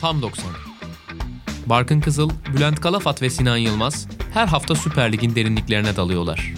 Tam 90. Barkın Kızıl, Bülent Kalafat ve Sinan Yılmaz her hafta Süper Lig'in derinliklerine dalıyorlar.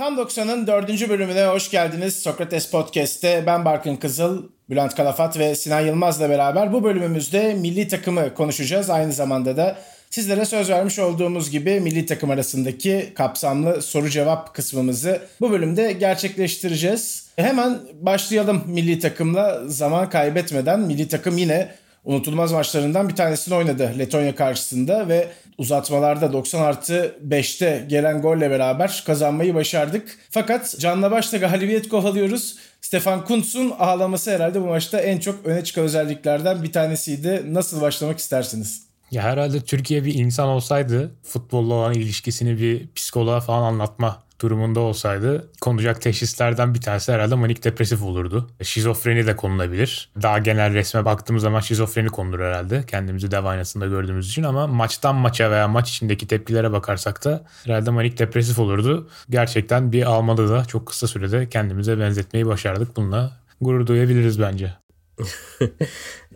Tam 90'ın dördüncü bölümüne hoş geldiniz. Sokrates Podcast'te ben Barkın Kızıl, Bülent Kalafat ve Sinan Yılmaz'la beraber bu bölümümüzde milli takımı konuşacağız. Aynı zamanda da sizlere söz vermiş olduğumuz gibi milli takım arasındaki kapsamlı soru cevap kısmımızı bu bölümde gerçekleştireceğiz. Hemen başlayalım milli takımla zaman kaybetmeden. Milli takım yine unutulmaz maçlarından bir tanesini oynadı Letonya karşısında ve uzatmalarda 90 artı 5'te gelen golle beraber kazanmayı başardık. Fakat canla başla galibiyet kovalıyoruz. Stefan Kuntz'un ağlaması herhalde bu maçta en çok öne çıkan özelliklerden bir tanesiydi. Nasıl başlamak istersiniz? Ya herhalde Türkiye bir insan olsaydı futbolla olan ilişkisini bir psikoloğa falan anlatma durumunda olsaydı konulacak teşhislerden bir tanesi herhalde manik depresif olurdu. Şizofreni de konulabilir. Daha genel resme baktığımız zaman şizofreni konulur herhalde. Kendimizi dev aynasında gördüğümüz için ama maçtan maça veya maç içindeki tepkilere bakarsak da herhalde manik depresif olurdu. Gerçekten bir Alman'da da çok kısa sürede kendimize benzetmeyi başardık. Bununla gurur duyabiliriz bence.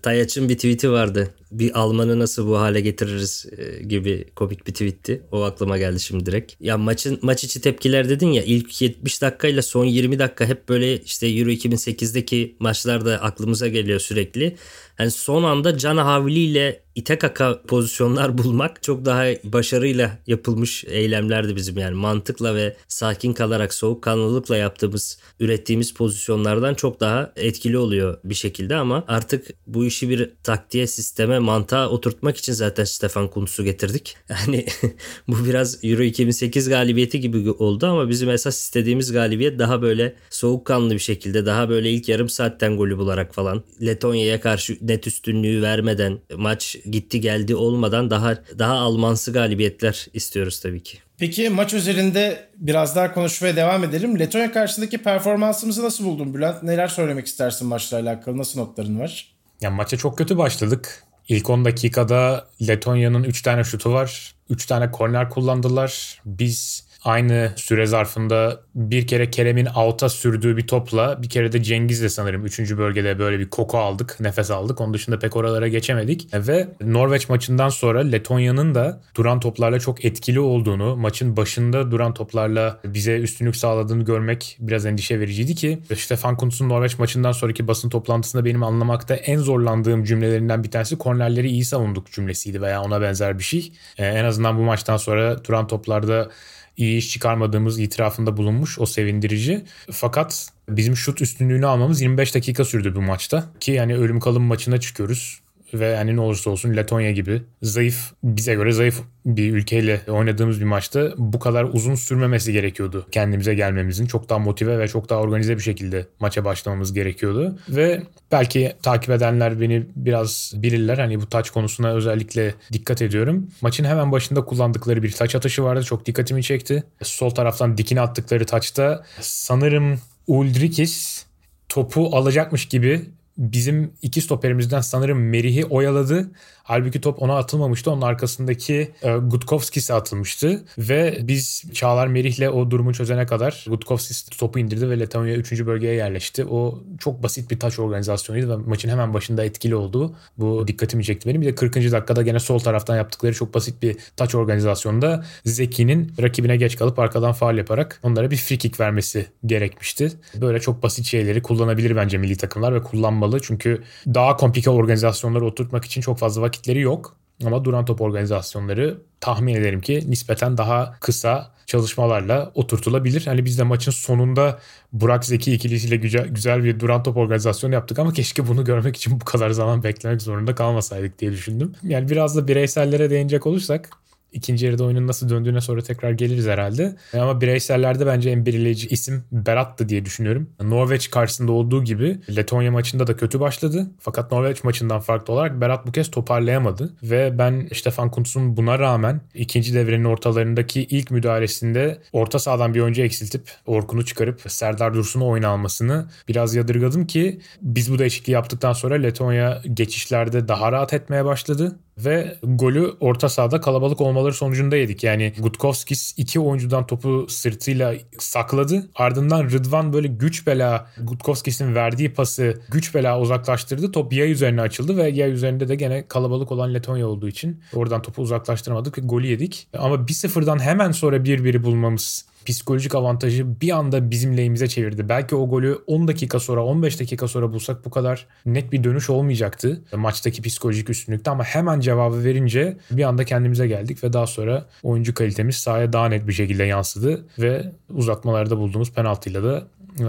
Tayaç'ın bir tweet'i vardı. Bir Alman'ı nasıl bu hale getiririz e, gibi komik bir tweetti. O aklıma geldi şimdi direkt. Ya maçın maç içi tepkiler dedin ya ilk 70 dakikayla son 20 dakika hep böyle işte Euro 2008'deki maçlarda aklımıza geliyor sürekli. Yani son anda can havliyle ite kaka pozisyonlar bulmak çok daha başarıyla yapılmış eylemlerdi bizim yani mantıkla ve sakin kalarak soğukkanlılıkla yaptığımız ürettiğimiz pozisyonlardan çok daha etkili oluyor bir şekilde ama artık bu işi bir taktiğe sisteme mantığa oturtmak için zaten Stefan Kuntz'u getirdik. Yani bu biraz Euro 2008 galibiyeti gibi oldu ama bizim esas istediğimiz galibiyet daha böyle soğukkanlı bir şekilde daha böyle ilk yarım saatten golü bularak falan Letonya'ya karşı net üstünlüğü vermeden maç gitti geldi olmadan daha daha Almansı galibiyetler istiyoruz tabii ki. Peki maç üzerinde biraz daha konuşmaya devam edelim. Letonya karşısındaki performansımızı nasıl buldun Bülent? Neler söylemek istersin maçla alakalı? Nasıl notların var? Ya maça çok kötü başladık. İlk 10 dakikada Letonya'nın 3 tane şutu var. 3 tane korner kullandılar. Biz aynı süre zarfında bir kere Kerem'in out'a sürdüğü bir topla bir kere de Cengiz'le sanırım 3. bölgede böyle bir koku aldık, nefes aldık. Onun dışında pek oralara geçemedik. Ve Norveç maçından sonra Letonya'nın da duran toplarla çok etkili olduğunu, maçın başında duran toplarla bize üstünlük sağladığını görmek biraz endişe vericiydi ki Stefan Kuntz'un Norveç maçından sonraki basın toplantısında benim anlamakta en zorlandığım cümlelerinden bir tanesi kornerleri iyi savunduk cümlesiydi veya ona benzer bir şey. Ee, en azından bu maçtan sonra duran toplarda iyi iş çıkarmadığımız itirafında bulunmuş. O sevindirici. Fakat bizim şut üstünlüğünü almamız 25 dakika sürdü bu maçta. Ki yani ölüm kalım maçına çıkıyoruz ve yani ne olursa olsun Letonya gibi zayıf bize göre zayıf bir ülkeyle oynadığımız bir maçta bu kadar uzun sürmemesi gerekiyordu. Kendimize gelmemizin çok daha motive ve çok daha organize bir şekilde maça başlamamız gerekiyordu. Ve belki takip edenler beni biraz bilirler. Hani bu taç konusuna özellikle dikkat ediyorum. Maçın hemen başında kullandıkları bir taç atışı vardı. Çok dikkatimi çekti. Sol taraftan dikine attıkları taçta sanırım Uldrikis topu alacakmış gibi bizim iki stoperimizden sanırım Merih'i oyaladı. Halbuki top ona atılmamıştı. Onun arkasındaki e, Gutkovskis'e atılmıştı. Ve biz Çağlar Merih'le o durumu çözene kadar Gutkovskis topu indirdi ve Letonya 3. bölgeye yerleşti. O çok basit bir taç organizasyonuydu ve maçın hemen başında etkili oldu. Bu dikkatimi çekti benim. Bir de 40. dakikada gene sol taraftan yaptıkları çok basit bir taç organizasyonunda Zeki'nin rakibine geç kalıp arkadan faal yaparak onlara bir free kick vermesi gerekmişti. Böyle çok basit şeyleri kullanabilir bence milli takımlar ve kullanmalı. Çünkü daha komplike organizasyonları oturtmak için çok fazla vakit vakitleri yok. Ama duran top organizasyonları tahmin ederim ki nispeten daha kısa çalışmalarla oturtulabilir. Hani biz de maçın sonunda Burak Zeki ikilisiyle güzel, güzel bir duran top organizasyonu yaptık ama keşke bunu görmek için bu kadar zaman beklemek zorunda kalmasaydık diye düşündüm. Yani biraz da bireysellere değinecek olursak İkinci yarıda oyunun nasıl döndüğüne sonra tekrar geliriz herhalde. Ama bireysellerde bence en belirleyici isim Berat'tı diye düşünüyorum. Norveç karşısında olduğu gibi Letonya maçında da kötü başladı. Fakat Norveç maçından farklı olarak Berat bu kez toparlayamadı. Ve ben Stefan Kuntz'un buna rağmen ikinci devrenin ortalarındaki ilk müdahalesinde orta sahadan bir oyuncu eksiltip Orkun'u çıkarıp Serdar Dursun'u oyuna almasını biraz yadırgadım ki biz bu değişikliği yaptıktan sonra Letonya geçişlerde daha rahat etmeye başladı ve golü orta sahada kalabalık olmaları sonucunda yedik. Yani Gutkovskis iki oyuncudan topu sırtıyla sakladı. Ardından Rıdvan böyle güç bela Gutkovskis'in verdiği pası güç bela uzaklaştırdı. Top yay üzerine açıldı ve yay üzerinde de gene kalabalık olan Letonya olduğu için oradan topu uzaklaştıramadık ve golü yedik. Ama 1-0'dan hemen sonra 1-1'i bulmamız psikolojik avantajı bir anda bizim lehimize çevirdi. Belki o golü 10 dakika sonra 15 dakika sonra bulsak bu kadar net bir dönüş olmayacaktı maçtaki psikolojik üstünlükte ama hemen cevabı verince bir anda kendimize geldik ve daha sonra oyuncu kalitemiz sahaya daha net bir şekilde yansıdı ve uzatmalarda bulduğumuz penaltıyla da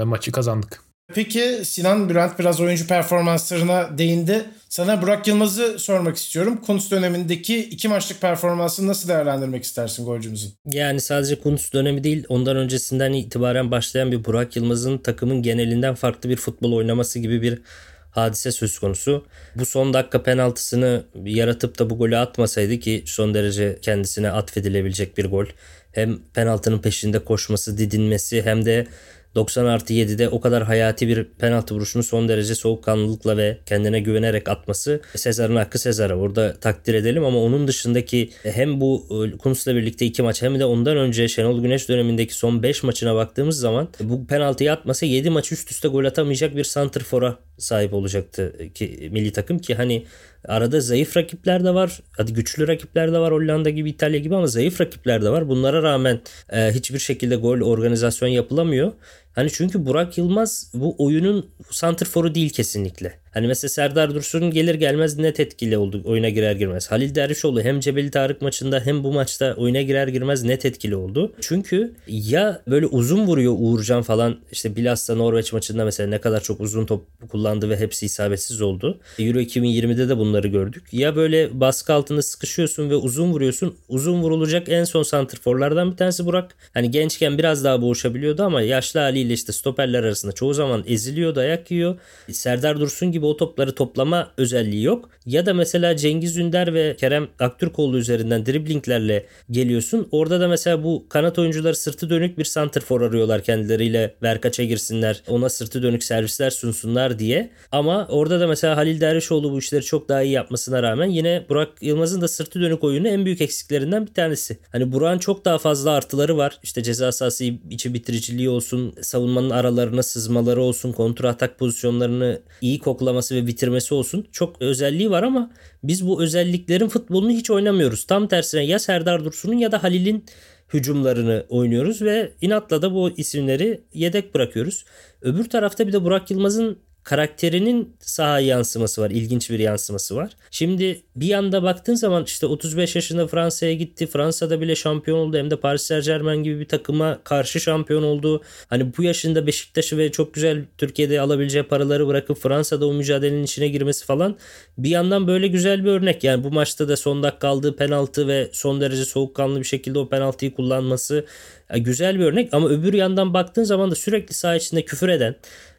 maçı kazandık. Peki Sinan Bülent biraz oyuncu performanslarına değindi. Sana Burak Yılmaz'ı sormak istiyorum. Kuntz dönemindeki iki maçlık performansını nasıl değerlendirmek istersin golcümüzün? Yani sadece Kuntz dönemi değil ondan öncesinden itibaren başlayan bir Burak Yılmaz'ın takımın genelinden farklı bir futbol oynaması gibi bir hadise söz konusu. Bu son dakika penaltısını yaratıp da bu golü atmasaydı ki son derece kendisine atfedilebilecek bir gol. Hem penaltının peşinde koşması, didinmesi hem de 90 artı 7'de o kadar hayati bir penaltı vuruşunu son derece soğukkanlılıkla ve kendine güvenerek atması Sezar'ın hakkı Sezar'a burada takdir edelim ama onun dışındaki hem bu e, Kuntz'la birlikte iki maç hem de ondan önce Şenol Güneş dönemindeki son 5 maçına baktığımız zaman bu penaltıyı atmasa 7 maç üst üste gol atamayacak bir santrfora sahip olacaktı ki milli takım ki hani arada zayıf rakipler de var. Hadi güçlü rakipler de var Hollanda gibi İtalya gibi ama zayıf rakipler de var. Bunlara rağmen e, hiçbir şekilde gol organizasyon yapılamıyor. Hani çünkü Burak Yılmaz bu oyunun santrforu değil kesinlikle. Hani mesela Serdar Dursun gelir gelmez net etkili oldu oyuna girer girmez. Halil Dervişoğlu hem Cebeli Tarık maçında hem bu maçta oyuna girer girmez net etkili oldu. Çünkü ya böyle uzun vuruyor Uğurcan falan işte bilhassa Norveç maçında mesela ne kadar çok uzun top kullandı ve hepsi isabetsiz oldu. Euro 2020'de de bunları gördük. Ya böyle baskı altında sıkışıyorsun ve uzun vuruyorsun. Uzun vurulacak en son santrforlardan bir tanesi Burak. Hani gençken biraz daha boğuşabiliyordu ama yaşlı haliyle işte stoperler arasında çoğu zaman eziliyor, dayak yiyor. Serdar Dursun gibi o topları toplama özelliği yok. Ya da mesela Cengiz Ünder ve Kerem Aktürkoğlu üzerinden driblinglerle geliyorsun. Orada da mesela bu kanat oyuncuları sırtı dönük bir santrfor arıyorlar kendileriyle. Verkaç'a girsinler. Ona sırtı dönük servisler sunsunlar diye. Ama orada da mesela Halil Dervişoğlu bu işleri çok daha iyi yapmasına rağmen yine Burak Yılmaz'ın da sırtı dönük oyunu en büyük eksiklerinden bir tanesi. Hani Burak'ın çok daha fazla artıları var. İşte ceza sahası içi bitiriciliği olsun, savunmanın aralarına sızmaları olsun, kontra atak pozisyonlarını iyi koklaması ve bitirmesi olsun. Çok özelliği var ama biz bu özelliklerin futbolunu hiç oynamıyoruz. Tam tersine ya Serdar Dursun'un ya da Halil'in hücumlarını oynuyoruz ve inatla da bu isimleri yedek bırakıyoruz. Öbür tarafta bir de Burak Yılmaz'ın karakterinin saha yansıması var. ilginç bir yansıması var. Şimdi bir yanda baktığın zaman işte 35 yaşında Fransa'ya gitti. Fransa'da bile şampiyon oldu. Hem de Paris Saint Germain gibi bir takıma karşı şampiyon oldu. Hani bu yaşında Beşiktaş'ı ve çok güzel Türkiye'de alabileceği paraları bırakıp Fransa'da o mücadelenin içine girmesi falan bir yandan böyle güzel bir örnek. Yani bu maçta da son dakika aldığı penaltı ve son derece soğukkanlı bir şekilde o penaltıyı kullanması güzel bir örnek. Ama öbür yandan baktığın zaman da sürekli saha içinde küfür eden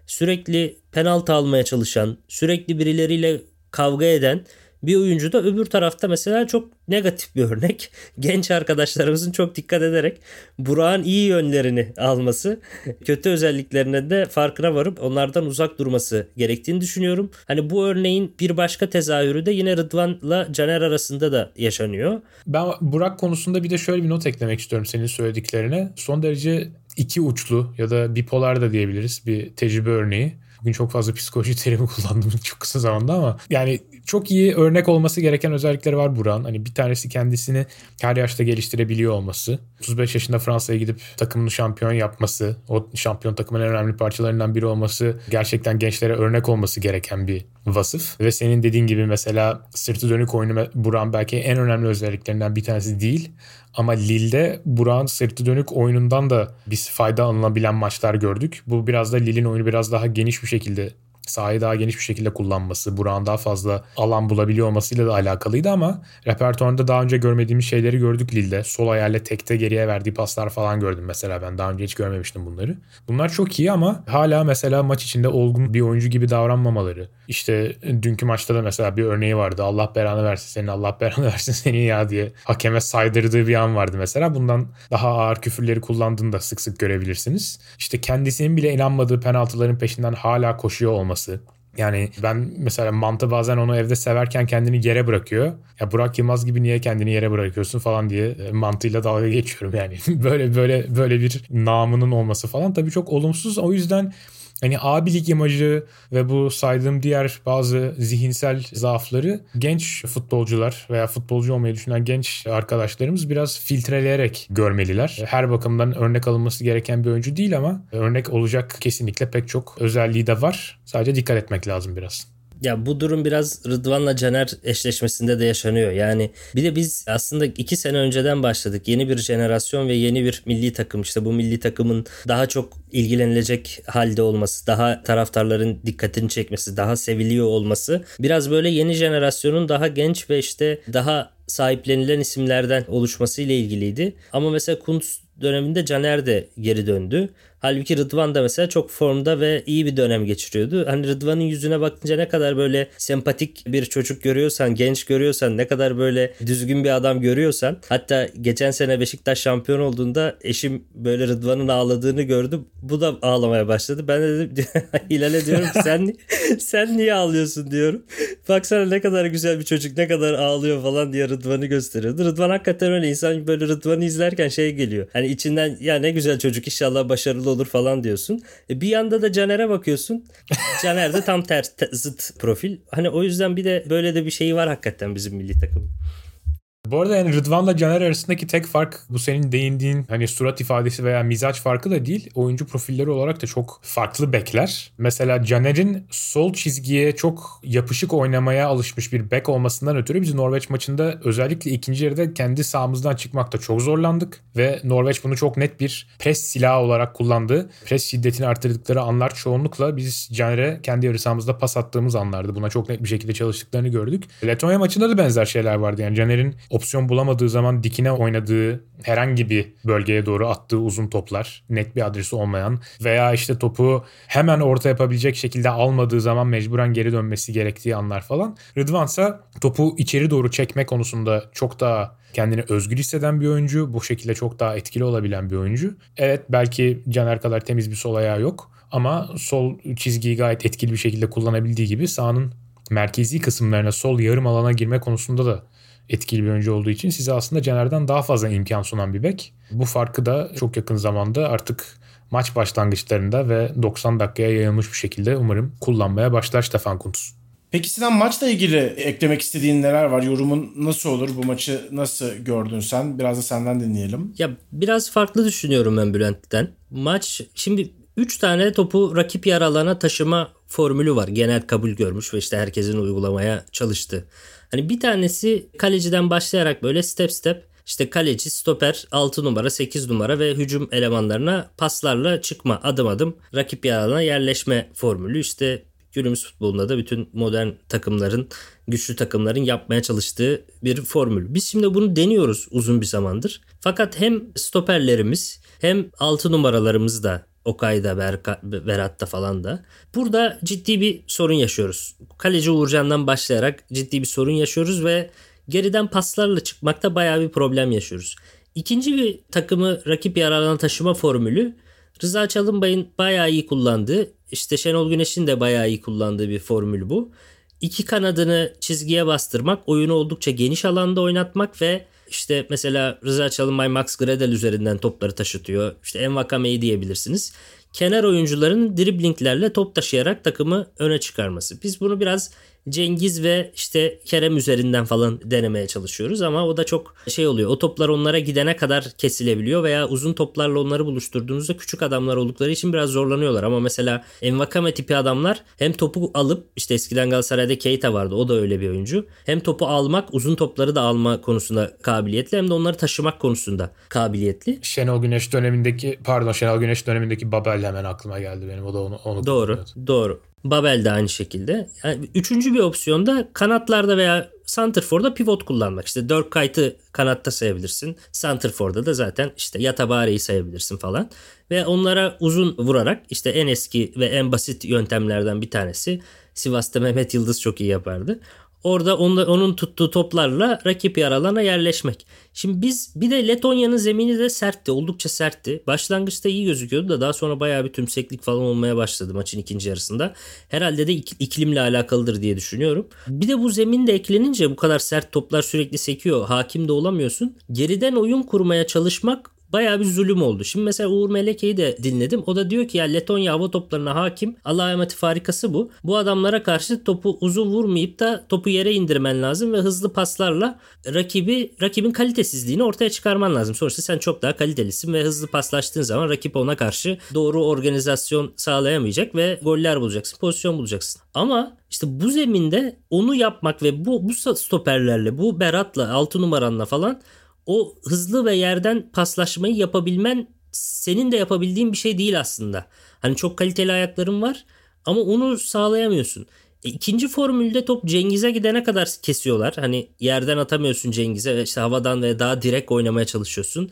sürekli penaltı almaya çalışan, sürekli birileriyle kavga eden bir oyuncu da öbür tarafta mesela çok negatif bir örnek. Genç arkadaşlarımızın çok dikkat ederek Burak'ın iyi yönlerini alması, kötü özelliklerine de farkına varıp onlardan uzak durması gerektiğini düşünüyorum. Hani bu örneğin bir başka tezahürü de yine Rıdvan'la Caner arasında da yaşanıyor. Ben Burak konusunda bir de şöyle bir not eklemek istiyorum senin söylediklerine. Son derece iki uçlu ya da bipolar da diyebiliriz bir tecrübe örneği. Bugün çok fazla psikoloji terimi kullandım çok kısa zamanda ama yani çok iyi örnek olması gereken özellikleri var Buran. Hani bir tanesi kendisini her yaşta geliştirebiliyor olması. 35 yaşında Fransa'ya gidip takımını şampiyon yapması, o şampiyon takımın en önemli parçalarından biri olması gerçekten gençlere örnek olması gereken bir vasıf. Ve senin dediğin gibi mesela sırtı dönük oyunu Buran belki en önemli özelliklerinden bir tanesi değil. Ama Lille'de Burak'ın sırtı dönük oyunundan da biz fayda alınabilen maçlar gördük. Bu biraz da Lille'in oyunu biraz daha geniş bir şekilde sahayı daha geniş bir şekilde kullanması, Burak'ın daha fazla alan bulabiliyor olmasıyla da alakalıydı ama repertuarında daha önce görmediğimiz şeyleri gördük Lille'de. Sol ayağıyla tekte geriye verdiği paslar falan gördüm mesela ben daha önce hiç görmemiştim bunları. Bunlar çok iyi ama hala mesela maç içinde olgun bir oyuncu gibi davranmamaları. İşte dünkü maçta da mesela bir örneği vardı. Allah belanı versin senin, Allah belanı versin seni ya diye hakeme saydırdığı bir an vardı mesela. Bundan daha ağır küfürleri kullandığını da sık sık görebilirsiniz. İşte kendisinin bile inanmadığı penaltıların peşinden hala koşuyor olması. Yani ben mesela Mantı bazen onu evde severken kendini yere bırakıyor. Ya Burak Yılmaz gibi niye kendini yere bırakıyorsun falan diye e, mantığıyla dalga geçiyorum yani. böyle böyle böyle bir namının olması falan tabii çok olumsuz. O yüzden Hani abilik imajı ve bu saydığım diğer bazı zihinsel zaafları genç futbolcular veya futbolcu olmayı düşünen genç arkadaşlarımız biraz filtreleyerek görmeliler. Her bakımdan örnek alınması gereken bir oyuncu değil ama örnek olacak kesinlikle pek çok özelliği de var. Sadece dikkat etmek lazım biraz. Ya bu durum biraz Rıdvan'la Caner eşleşmesinde de yaşanıyor. Yani bir de biz aslında iki sene önceden başladık. Yeni bir jenerasyon ve yeni bir milli takım. İşte bu milli takımın daha çok ilgilenilecek halde olması, daha taraftarların dikkatini çekmesi, daha seviliyor olması. Biraz böyle yeni jenerasyonun daha genç ve işte daha sahiplenilen isimlerden oluşması ile ilgiliydi. Ama mesela Kuntz döneminde Caner de geri döndü. Halbuki Rıdvan da mesela çok formda ve iyi bir dönem geçiriyordu. Hani Rıdvan'ın yüzüne bakınca ne kadar böyle sempatik bir çocuk görüyorsan, genç görüyorsan, ne kadar böyle düzgün bir adam görüyorsan. Hatta geçen sene Beşiktaş şampiyon olduğunda eşim böyle Rıdvan'ın ağladığını gördü. Bu da ağlamaya başladı. Ben de dedim Hilal'e diyorum sen, sen niye ağlıyorsun diyorum. Baksana ne kadar güzel bir çocuk ne kadar ağlıyor falan diye Rıdvan'ı gösteriyordu. Rıdvan hakikaten öyle insan böyle Rıdvan'ı izlerken şey geliyor. Hani içinden ya ne güzel çocuk inşallah başarılı olur falan diyorsun. E bir yanda da Caner'e bakıyorsun. Caner de tam ters zıt profil. Hani o yüzden bir de böyle de bir şey var hakikaten bizim milli takım. Bu arada yani Rıdvan'la Caner arasındaki tek fark bu senin değindiğin hani surat ifadesi veya mizaç farkı da değil. Oyuncu profilleri olarak da çok farklı bekler. Mesela Caner'in sol çizgiye çok yapışık oynamaya alışmış bir bek olmasından ötürü biz Norveç maçında özellikle ikinci yarıda kendi sahamızdan çıkmakta çok zorlandık. Ve Norveç bunu çok net bir pres silahı olarak kullandı. Pres şiddetini arttırdıkları anlar çoğunlukla biz Caner'e kendi yarı sahamızda pas attığımız anlardı. Buna çok net bir şekilde çalıştıklarını gördük. Letonya maçında da benzer şeyler vardı. Yani Caner'in opsiyon bulamadığı zaman dikine oynadığı herhangi bir bölgeye doğru attığı uzun toplar net bir adresi olmayan veya işte topu hemen orta yapabilecek şekilde almadığı zaman mecburen geri dönmesi gerektiği anlar falan. Rıdvan ise topu içeri doğru çekme konusunda çok daha kendini özgür hisseden bir oyuncu. Bu şekilde çok daha etkili olabilen bir oyuncu. Evet belki Caner kadar temiz bir sol ayağı yok ama sol çizgiyi gayet etkili bir şekilde kullanabildiği gibi sahanın merkezi kısımlarına sol yarım alana girme konusunda da etkili bir oyuncu olduğu için size aslında Caner'den daha fazla imkan sunan bir bek. Bu farkı da çok yakın zamanda artık maç başlangıçlarında ve 90 dakikaya yayılmış bir şekilde umarım kullanmaya başlar Stefan Kuntz. Peki Sinan maçla ilgili eklemek istediğin neler var? Yorumun nasıl olur? Bu maçı nasıl gördün sen? Biraz da senden dinleyelim. Ya biraz farklı düşünüyorum ben Bülent'ten. Maç şimdi 3 tane topu rakip yer alana taşıma formülü var. Genel kabul görmüş ve işte herkesin uygulamaya çalıştı. Hani bir tanesi kaleciden başlayarak böyle step step işte kaleci, stoper, 6 numara, 8 numara ve hücum elemanlarına paslarla çıkma adım adım rakip yaralana yerleşme formülü. İşte günümüz futbolunda da bütün modern takımların, güçlü takımların yapmaya çalıştığı bir formül. Biz şimdi bunu deniyoruz uzun bir zamandır. Fakat hem stoperlerimiz hem 6 numaralarımız da Okay'da, Berka, Berat'ta falan da. Burada ciddi bir sorun yaşıyoruz. Kaleci Uğurcan'dan başlayarak ciddi bir sorun yaşıyoruz ve geriden paslarla çıkmakta bayağı bir problem yaşıyoruz. İkinci bir takımı rakip yararına taşıma formülü Rıza Çalınbay'ın bayağı iyi kullandığı, işte Şenol Güneş'in de bayağı iyi kullandığı bir formül bu. İki kanadını çizgiye bastırmak, oyunu oldukça geniş alanda oynatmak ve işte mesela Rıza Çalınbay Max Gradel üzerinden topları taşıtıyor. İşte Envakame'yi diyebilirsiniz. Kenar oyuncuların driblinglerle top taşıyarak takımı öne çıkarması. Biz bunu biraz Cengiz ve işte Kerem üzerinden falan denemeye çalışıyoruz ama o da çok şey oluyor. O toplar onlara gidene kadar kesilebiliyor veya uzun toplarla onları buluşturduğunuzda küçük adamlar oldukları için biraz zorlanıyorlar. Ama mesela Envakame tipi adamlar hem topu alıp işte eskiden Galatasaray'da Keita vardı o da öyle bir oyuncu. Hem topu almak uzun topları da alma konusunda kabiliyetli hem de onları taşımak konusunda kabiliyetli. Şenol Güneş dönemindeki pardon Şenol Güneş dönemindeki Babel hemen aklıma geldi benim o da onu, onu Doğru doğru. Babel de aynı şekilde. Yani üçüncü bir opsiyon da kanatlarda veya Santrfor'da pivot kullanmak. İşte Dirk Kuyt'ı kanatta sayabilirsin. Santrfor'da da zaten işte Yatabare'yi sayabilirsin falan. Ve onlara uzun vurarak işte en eski ve en basit yöntemlerden bir tanesi Sivas'ta Mehmet Yıldız çok iyi yapardı. Orada onla, onun tuttuğu toplarla rakip yaralana yerleşmek. Şimdi biz bir de Letonya'nın zemini de sertti. Oldukça sertti. Başlangıçta iyi gözüküyordu da daha sonra bayağı bir tümseklik falan olmaya başladı maçın ikinci yarısında. Herhalde de iklimle alakalıdır diye düşünüyorum. Bir de bu zemin de eklenince bu kadar sert toplar sürekli sekiyor. Hakim de olamıyorsun. Geriden oyun kurmaya çalışmak Bayağı bir zulüm oldu. Şimdi mesela Uğur Meleke'yi de dinledim. O da diyor ki ya Letonya hava toplarına hakim. Allah'a emanet farikası bu. Bu adamlara karşı topu uzun vurmayıp da topu yere indirmen lazım ve hızlı paslarla rakibi rakibin kalitesizliğini ortaya çıkarman lazım. Sonuçta sen çok daha kalitelisin ve hızlı paslaştığın zaman rakip ona karşı doğru organizasyon sağlayamayacak ve goller bulacaksın, pozisyon bulacaksın. Ama işte bu zeminde onu yapmak ve bu bu stoperlerle, bu Berat'la, 6 numaranla falan o hızlı ve yerden paslaşmayı yapabilmen senin de yapabildiğin bir şey değil aslında. Hani çok kaliteli ayakların var ama onu sağlayamıyorsun. E, ikinci formülde top Cengiz'e gidene kadar kesiyorlar. Hani yerden atamıyorsun Cengiz'e işte havadan ve daha direkt oynamaya çalışıyorsun.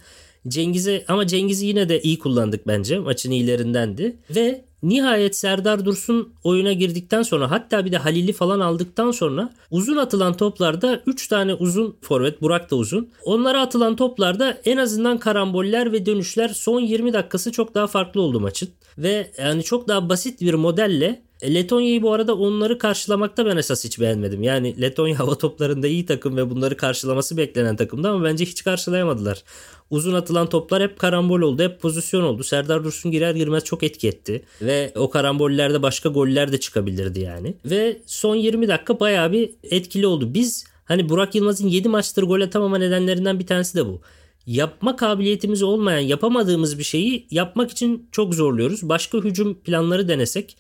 Cengiz'e ama Cengiz'i yine de iyi kullandık bence. Maçın iyilerindendi. Ve nihayet Serdar Dursun oyuna girdikten sonra hatta bir de Halil'i falan aldıktan sonra uzun atılan toplarda 3 tane uzun forvet Burak da uzun. Onlara atılan toplarda en azından karamboller ve dönüşler son 20 dakikası çok daha farklı oldu maçın. Ve yani çok daha basit bir modelle e, Letonya'yı bu arada onları karşılamakta ben esas hiç beğenmedim. Yani Letonya hava toplarında iyi takım ve bunları karşılaması beklenen takımdı ama bence hiç karşılayamadılar. Uzun atılan toplar hep karambol oldu, hep pozisyon oldu. Serdar Dursun girer girmez çok etki etti. Ve o karambollerde başka goller de çıkabilirdi yani. Ve son 20 dakika bayağı bir etkili oldu. Biz hani Burak Yılmaz'ın 7 maçtır gol atamama nedenlerinden bir tanesi de bu yapma kabiliyetimiz olmayan, yapamadığımız bir şeyi yapmak için çok zorluyoruz. Başka hücum planları denesek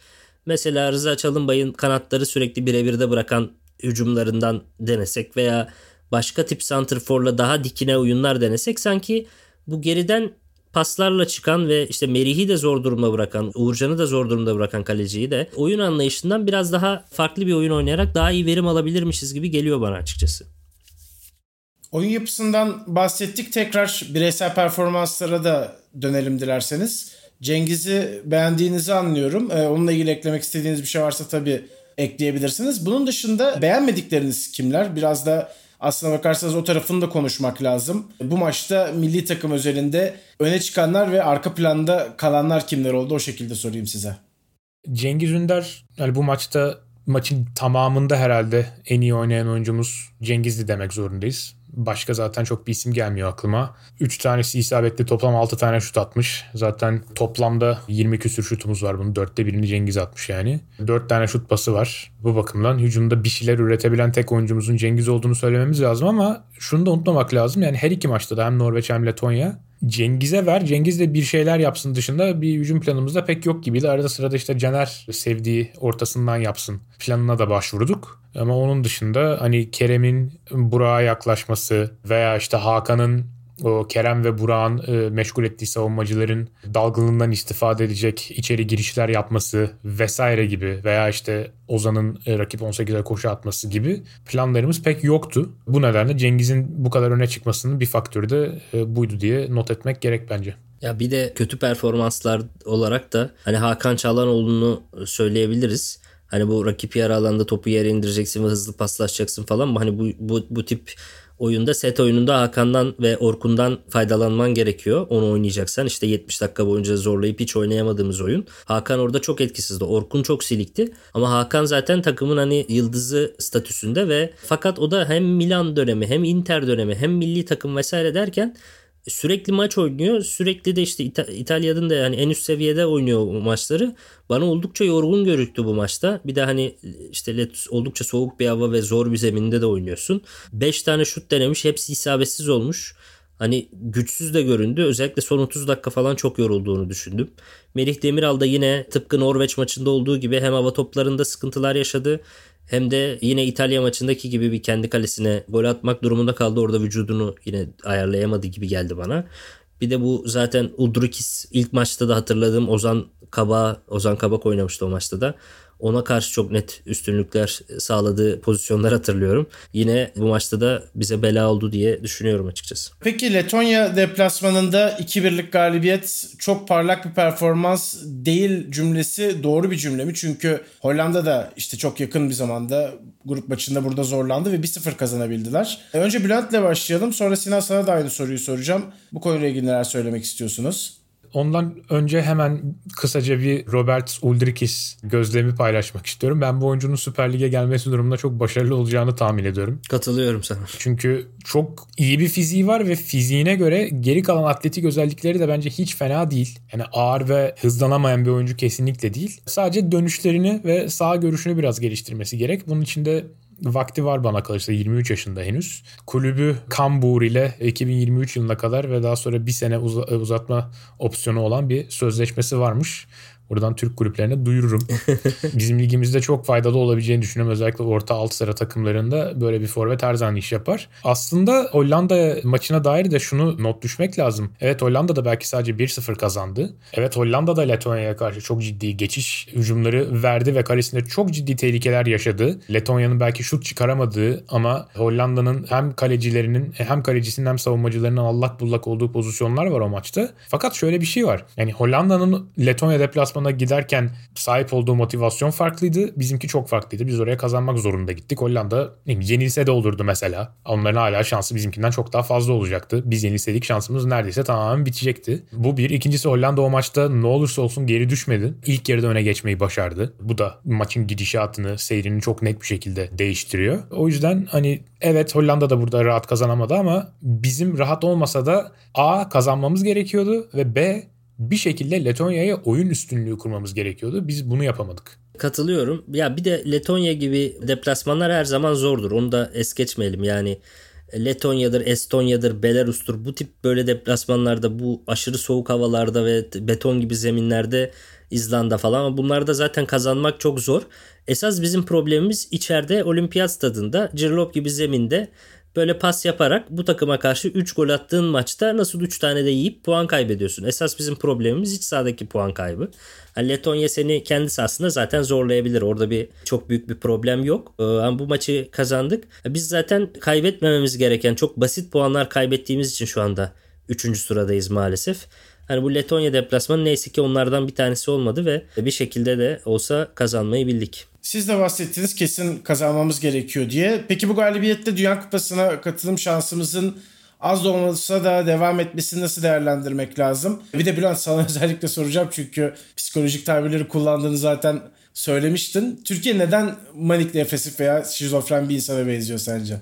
Mesela Rıza Çalınbay'ın kanatları sürekli birebirde bırakan hücumlarından denesek veya başka tip santrforla daha dikine oyunlar denesek sanki bu geriden paslarla çıkan ve işte Merih'i de zor durumda bırakan, Uğurcan'ı da zor durumda bırakan kaleciyi de oyun anlayışından biraz daha farklı bir oyun oynayarak daha iyi verim alabilirmişiz gibi geliyor bana açıkçası. Oyun yapısından bahsettik. Tekrar bireysel performanslara da dönelim dilerseniz. Cengiz'i beğendiğinizi anlıyorum. Ee, onunla ilgili eklemek istediğiniz bir şey varsa tabii ekleyebilirsiniz. Bunun dışında beğenmedikleriniz kimler? Biraz da aslına bakarsanız o tarafını da konuşmak lazım. Bu maçta milli takım özelinde öne çıkanlar ve arka planda kalanlar kimler oldu o şekilde sorayım size. Cengiz Ünder yani bu maçta maçın tamamında herhalde en iyi oynayan oyuncumuz Cengiz'di demek zorundayız. Başka zaten çok bir isim gelmiyor aklıma. 3 tanesi isabetli toplam 6 tane şut atmış. Zaten toplamda 20 küsür şutumuz var bunun. Dörtte birini Cengiz atmış yani. 4 tane şut pası var. Bu bakımdan hücumda bir şeyler üretebilen tek oyuncumuzun Cengiz olduğunu söylememiz lazım ama şunu da unutmamak lazım. Yani her iki maçta da hem Norveç hem Letonya Cengiz'e ver. Cengiz de bir şeyler yapsın dışında bir hücum planımızda pek yok gibiydi. Arada sırada işte Caner sevdiği ortasından yapsın planına da başvurduk. Ama onun dışında hani Kerem'in Burak'a yaklaşması veya işte Hakan'ın o Kerem ve Burak'ın e, meşgul ettiği savunmacıların dalgınlığından istifade edecek içeri girişler yapması vesaire gibi veya işte Ozan'ın e, rakip 18'e koşu atması gibi planlarımız pek yoktu. Bu nedenle Cengiz'in bu kadar öne çıkmasının bir faktörü de e, buydu diye not etmek gerek bence. Ya bir de kötü performanslar olarak da hani Hakan Çalhanoğlu'nu söyleyebiliriz. Hani bu rakip yarı alanda topu yere indireceksin ve hızlı paslaşacaksın falan. Hani bu, bu, bu tip oyunda set oyununda Hakan'dan ve Orkun'dan faydalanman gerekiyor. Onu oynayacaksan işte 70 dakika boyunca zorlayıp hiç oynayamadığımız oyun. Hakan orada çok etkisizdi. Orkun çok silikti. Ama Hakan zaten takımın hani yıldızı statüsünde ve fakat o da hem Milan dönemi hem Inter dönemi hem milli takım vesaire derken sürekli maç oynuyor. Sürekli de işte İta- İtalya'nın da yani en üst seviyede oynuyor o maçları. Bana oldukça yorgun görüktü bu maçta. Bir de hani işte oldukça soğuk bir hava ve zor bir zeminde de oynuyorsun. 5 tane şut denemiş. Hepsi isabetsiz olmuş. Hani güçsüz de göründü. Özellikle son 30 dakika falan çok yorulduğunu düşündüm. Melih Demiral da yine tıpkı Norveç maçında olduğu gibi hem hava toplarında sıkıntılar yaşadı hem de yine İtalya maçındaki gibi bir kendi kalesine gol atmak durumunda kaldı. Orada vücudunu yine ayarlayamadı gibi geldi bana. Bir de bu zaten Udrikis ilk maçta da hatırladığım Ozan Kaba, Ozan Kabak oynamıştı o maçta da. Ona karşı çok net üstünlükler sağladığı pozisyonlar hatırlıyorum. Yine bu maçta da bize bela oldu diye düşünüyorum açıkçası. Peki Letonya deplasmanında 2-1'lik galibiyet çok parlak bir performans değil cümlesi doğru bir cümle mi? Çünkü Hollanda da işte çok yakın bir zamanda grup maçında burada zorlandı ve 1-0 kazanabildiler. E, önce Bülent'le başlayalım sonra Sinan sana da aynı soruyu soracağım. Bu konuyla ilgili neler söylemek istiyorsunuz? Ondan önce hemen kısaca bir Robert Uldrikis gözlemi paylaşmak istiyorum. Ben bu oyuncunun Süper Lig'e gelmesi durumunda çok başarılı olacağını tahmin ediyorum. Katılıyorum sana. Çünkü çok iyi bir fiziği var ve fiziğine göre geri kalan atletik özellikleri de bence hiç fena değil. Yani ağır ve hızlanamayan bir oyuncu kesinlikle değil. Sadece dönüşlerini ve sağ görüşünü biraz geliştirmesi gerek. Bunun için de vakti var bana kalırsa 23 yaşında henüz. Kulübü Kambur ile 2023 yılına kadar ve daha sonra bir sene uz- uzatma opsiyonu olan bir sözleşmesi varmış. Buradan Türk kulüplerine duyururum. Bizim ligimizde çok faydalı olabileceğini düşünüyorum. Özellikle orta alt sıra takımlarında böyle bir forvet her zaman iş yapar. Aslında Hollanda maçına dair de şunu not düşmek lazım. Evet Hollanda da belki sadece 1-0 kazandı. Evet Hollanda da Letonya'ya karşı çok ciddi geçiş hücumları verdi ve kalesinde çok ciddi tehlikeler yaşadı. Letonya'nın belki şut çıkaramadığı ama Hollanda'nın hem kalecilerinin hem kalecisinin hem savunmacılarının allak bullak olduğu pozisyonlar var o maçta. Fakat şöyle bir şey var. Yani Hollanda'nın Letonya deplasmanına giderken sahip olduğu motivasyon farklıydı. Bizimki çok farklıydı. Biz oraya kazanmak zorunda gittik. Hollanda yenilse de olurdu mesela. Onların hala şansı bizimkinden çok daha fazla olacaktı. Biz yenilseydik şansımız neredeyse tamamen bitecekti. Bu bir. İkincisi Hollanda o maçta ne olursa olsun geri düşmedi. İlk yarıda öne geçmeyi başardı. Bu da maçın gidişatını, seyrini çok net bir şekilde değiştiriyor. O yüzden hani evet Hollanda da burada rahat kazanamadı ama bizim rahat olmasa da A kazanmamız gerekiyordu ve B bir şekilde Letonya'ya oyun üstünlüğü kurmamız gerekiyordu. Biz bunu yapamadık. Katılıyorum. Ya bir de Letonya gibi deplasmanlar her zaman zordur. Onu da es geçmeyelim. Yani Letonya'dır, Estonya'dır, Belarus'tur. Bu tip böyle deplasmanlarda bu aşırı soğuk havalarda ve beton gibi zeminlerde İzlanda falan ama bunlarda zaten kazanmak çok zor. Esas bizim problemimiz içeride olimpiyat stadında Cirlop gibi zeminde böyle pas yaparak bu takıma karşı 3 gol attığın maçta nasıl 3 tane de yiyip puan kaybediyorsun. Esas bizim problemimiz iç sahadaki puan kaybı. Yani Letonya seni kendi sahasında zaten zorlayabilir. Orada bir çok büyük bir problem yok. Ee, ama bu maçı kazandık. Biz zaten kaybetmememiz gereken çok basit puanlar kaybettiğimiz için şu anda 3. sıradayız maalesef. Hani bu Letonya deplasmanı neyse ki onlardan bir tanesi olmadı ve bir şekilde de olsa kazanmayı bildik. Siz de bahsettiniz kesin kazanmamız gerekiyor diye. Peki bu galibiyette Dünya Kupası'na katılım şansımızın az da olmasa da devam etmesini nasıl değerlendirmek lazım? Bir de Bülent sana özellikle soracağım çünkü psikolojik tabirleri kullandığını zaten söylemiştin. Türkiye neden manik depresif veya şizofren bir insana benziyor sence?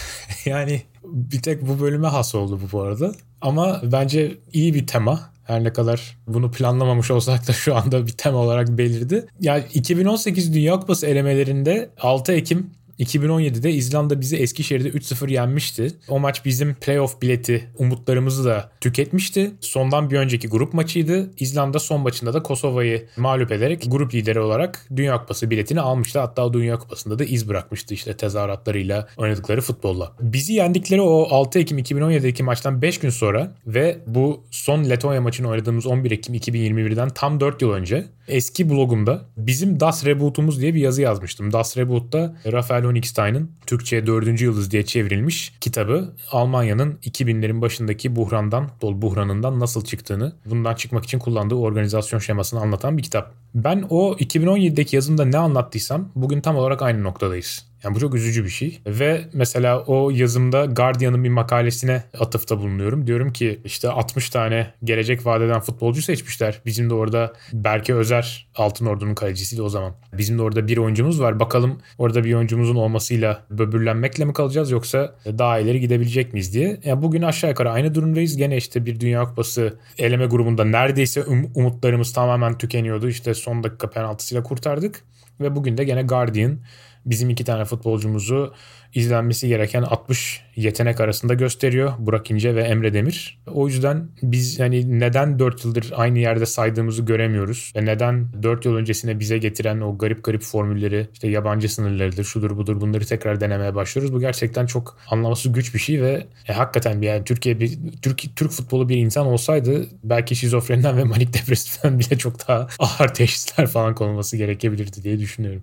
yani bir tek bu bölüme has oldu bu bu arada. Ama bence iyi bir tema. Her ne kadar bunu planlamamış olsak da şu anda bir tema olarak belirdi. Yani 2018 Dünya Kupası elemelerinde 6 Ekim 2017'de İzlanda bizi Eskişehir'de 3-0 yenmişti. O maç bizim playoff bileti umutlarımızı da tüketmişti. Sondan bir önceki grup maçıydı. İzlanda son maçında da Kosova'yı mağlup ederek grup lideri olarak Dünya Kupası biletini almıştı. Hatta Dünya Kupası'nda da iz bırakmıştı işte tezahüratlarıyla oynadıkları futbolla. Bizi yendikleri o 6 Ekim 2017'deki maçtan 5 gün sonra ve bu son Letonya maçını oynadığımız 11 Ekim 2021'den tam 4 yıl önce eski blogumda bizim Das Reboot'umuz diye bir yazı yazmıştım. Das Reboot'ta Rafael Honigstein'ın Türkçe'ye 4. Yıldız diye çevrilmiş kitabı Almanya'nın 2000'lerin başındaki buhrandan, dol buhranından nasıl çıktığını, bundan çıkmak için kullandığı organizasyon şemasını anlatan bir kitap. Ben o 2017'deki yazımda ne anlattıysam bugün tam olarak aynı noktadayız. Yani bu çok üzücü bir şey. Ve mesela o yazımda Guardian'ın bir makalesine atıfta bulunuyorum. Diyorum ki işte 60 tane gelecek vadeden futbolcu seçmişler. Bizim de orada Berke Özer Altın Ordu'nun kalecisiydi o zaman. Bizim de orada bir oyuncumuz var. Bakalım orada bir oyuncumuzun olmasıyla böbürlenmekle mi kalacağız yoksa daha ileri gidebilecek miyiz diye. Yani bugün aşağı yukarı aynı durumdayız. Gene işte bir Dünya Kupası eleme grubunda neredeyse um- umutlarımız tamamen tükeniyordu. İşte son dakika penaltısıyla kurtardık. Ve bugün de gene Guardian bizim iki tane futbolcumuzu izlenmesi gereken 60 yetenek arasında gösteriyor Burak İnce ve Emre Demir. O yüzden biz hani neden 4 yıldır aynı yerde saydığımızı göremiyoruz ve neden 4 yıl öncesine bize getiren o garip garip formülleri işte yabancı sınırlarıdır şudur budur bunları tekrar denemeye başlıyoruz. Bu gerçekten çok anlaması güç bir şey ve e, hakikaten bir yani Türkiye bir Türk Türk futbolu bir insan olsaydı belki şizofreniden ve manik depresiften bile çok daha ağır teşhisler falan konulması gerekebilirdi diye düşünüyorum.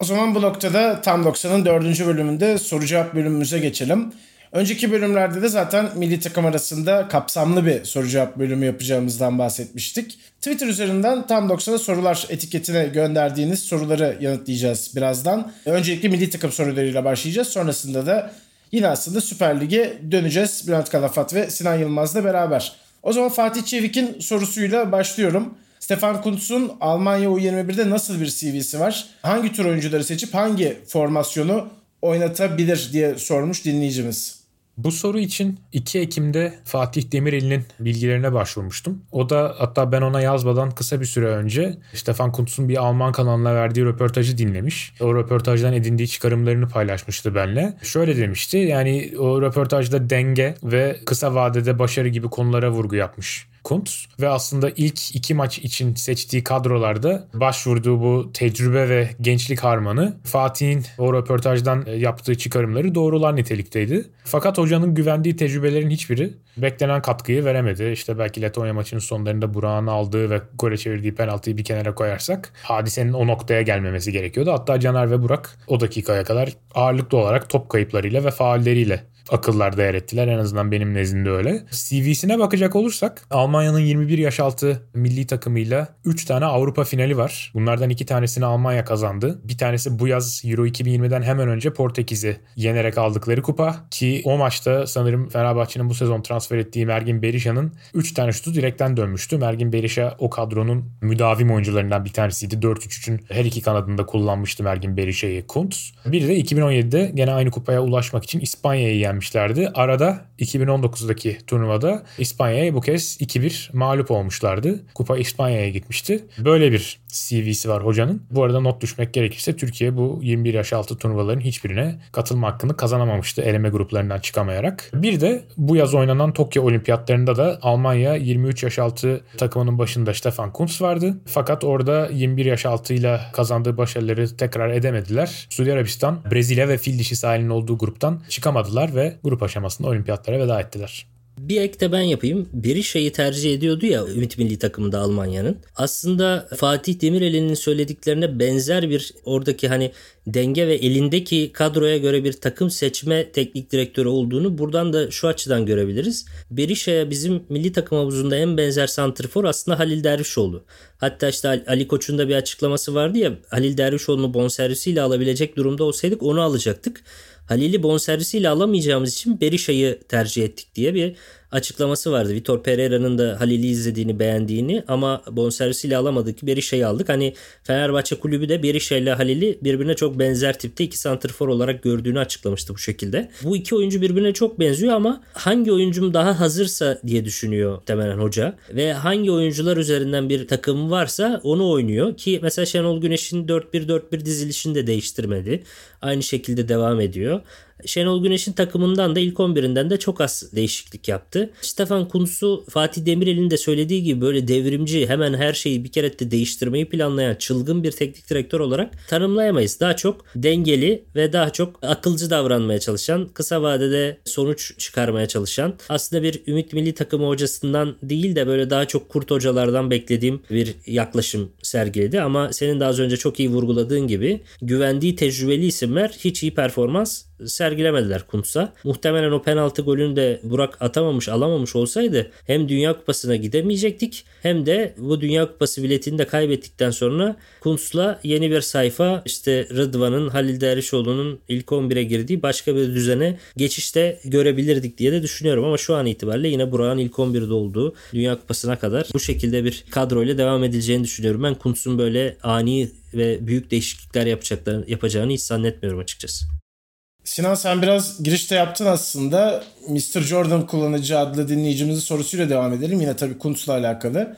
O zaman bu noktada Tam 90'ın 4. bölümünde soru cevap bölümümüze geçelim. Önceki bölümlerde de zaten milli takım arasında kapsamlı bir soru cevap bölümü yapacağımızdan bahsetmiştik. Twitter üzerinden Tam 90'a sorular etiketine gönderdiğiniz soruları yanıtlayacağız birazdan. Öncelikle milli takım sorularıyla başlayacağız. Sonrasında da yine aslında Süper Lig'e döneceğiz. Bülent Kalafat ve Sinan Yılmaz'la beraber. O zaman Fatih Çevik'in sorusuyla başlıyorum. Stefan Kuntz'un Almanya U21'de nasıl bir CV'si var? Hangi tür oyuncuları seçip hangi formasyonu oynatabilir diye sormuş dinleyicimiz. Bu soru için 2 Ekim'de Fatih Demirel'in bilgilerine başvurmuştum. O da hatta ben ona yazmadan kısa bir süre önce Stefan Kuntz'un bir Alman kanalına verdiği röportajı dinlemiş. O röportajdan edindiği çıkarımlarını paylaşmıştı benimle. Şöyle demişti yani o röportajda denge ve kısa vadede başarı gibi konulara vurgu yapmış. Kuntz ve aslında ilk iki maç için seçtiği kadrolarda başvurduğu bu tecrübe ve gençlik harmanı Fatih'in o röportajdan yaptığı çıkarımları doğrular nitelikteydi. Fakat hocanın güvendiği tecrübelerin hiçbiri beklenen katkıyı veremedi. İşte belki Letonya maçının sonlarında Burak'ın aldığı ve gole çevirdiği penaltıyı bir kenara koyarsak hadisenin o noktaya gelmemesi gerekiyordu. Hatta Caner ve Burak o dakikaya kadar ağırlıklı olarak top kayıplarıyla ve faalleriyle akıllar değer ettiler. En azından benim nezdimde öyle. CV'sine bakacak olursak Almanya'nın 21 yaş altı milli takımıyla 3 tane Avrupa finali var. Bunlardan 2 tanesini Almanya kazandı. Bir tanesi bu yaz Euro 2020'den hemen önce Portekiz'i yenerek aldıkları kupa. Ki o maçta sanırım Fenerbahçe'nin bu sezon transfer ettiği Mergin Berisha'nın 3 tane şutu direkten dönmüştü. Mergin Berisha o kadronun müdavim oyuncularından bir tanesiydi. 4-3-3'ün her iki kanadında kullanmıştı Mergin Berisha'yı Kuntz. Bir de 2017'de gene aynı kupaya ulaşmak için İspanya'yı yen yenmişlerdi. Arada 2019'daki turnuvada İspanya'ya bu kez 2-1 mağlup olmuşlardı. Kupa İspanya'ya gitmişti. Böyle bir CV'si var hocanın. Bu arada not düşmek gerekirse Türkiye bu 21 yaş altı turnuvaların hiçbirine katılma hakkını kazanamamıştı eleme gruplarından çıkamayarak. Bir de bu yaz oynanan Tokyo Olimpiyatlarında da Almanya 23 yaş altı takımının başında Stefan Kuntz vardı. Fakat orada 21 yaş altıyla kazandığı başarıları tekrar edemediler. Suudi Arabistan, Brezilya ve fil dişi sahilinin olduğu gruptan çıkamadılar ve grup aşamasında olimpiyatlara veda ettiler. Bir ek de ben yapayım. Biri şeyi tercih ediyordu ya Ümit Milli takımında Almanya'nın. Aslında Fatih Demirel'in söylediklerine benzer bir oradaki hani denge ve elindeki kadroya göre bir takım seçme teknik direktörü olduğunu buradan da şu açıdan görebiliriz. Berisha'ya bizim milli takım havuzunda en benzer santrfor aslında Halil Dervişoğlu. Hatta işte Ali Koç'un da bir açıklaması vardı ya Halil Dervişoğlu'nu bonservisiyle alabilecek durumda olsaydık onu alacaktık. Halil'i bonservisiyle alamayacağımız için Berisha'yı tercih ettik diye bir açıklaması vardı. Vitor Pereira'nın da Halil'i izlediğini beğendiğini ama bonservisiyle alamadık. Berisha'yı aldık. Hani Fenerbahçe kulübü de Berisha ile Halil'i birbirine çok benzer tipte iki santrfor olarak gördüğünü açıklamıştı bu şekilde. Bu iki oyuncu birbirine çok benziyor ama hangi oyuncum daha hazırsa diye düşünüyor temelen hoca. Ve hangi oyuncular üzerinden bir takım varsa onu oynuyor. Ki mesela Şenol Güneş'in 4-1-4-1 dizilişini de değiştirmedi. Aynı şekilde devam ediyor. Şenol Güneş'in takımından da ilk 11'inden de çok az değişiklik yaptı. Stefan Kuntz'u Fatih Demirel'in de söylediği gibi böyle devrimci hemen her şeyi bir kere de değiştirmeyi planlayan çılgın bir teknik direktör olarak tanımlayamayız. Daha çok dengeli ve daha çok akılcı davranmaya çalışan, kısa vadede sonuç çıkarmaya çalışan aslında bir Ümit Milli takımı hocasından değil de böyle daha çok kurt hocalardan beklediğim bir yaklaşım sergiledi. Ama senin daha az önce çok iyi vurguladığın gibi güvendiği tecrübeli isimler hiç iyi performans sergilemediler Kuntz'a. Muhtemelen o penaltı golünü de Burak atamamış alamamış olsaydı hem Dünya Kupası'na gidemeyecektik hem de bu Dünya Kupası biletini de kaybettikten sonra Kuntz'la yeni bir sayfa işte Rıdvan'ın Halil Dervişoğlu'nun ilk 11'e girdiği başka bir düzene geçişte görebilirdik diye de düşünüyorum ama şu an itibariyle yine Burak'ın ilk 11'de olduğu Dünya Kupası'na kadar bu şekilde bir kadroyla devam edileceğini düşünüyorum. Ben Kuntz'un böyle ani ve büyük değişiklikler yapacaklarını yapacağını hiç zannetmiyorum açıkçası. Sinan sen biraz girişte yaptın aslında. Mr. Jordan kullanıcı adlı dinleyicimizin sorusuyla devam edelim. Yine tabii Kuntz'la alakalı.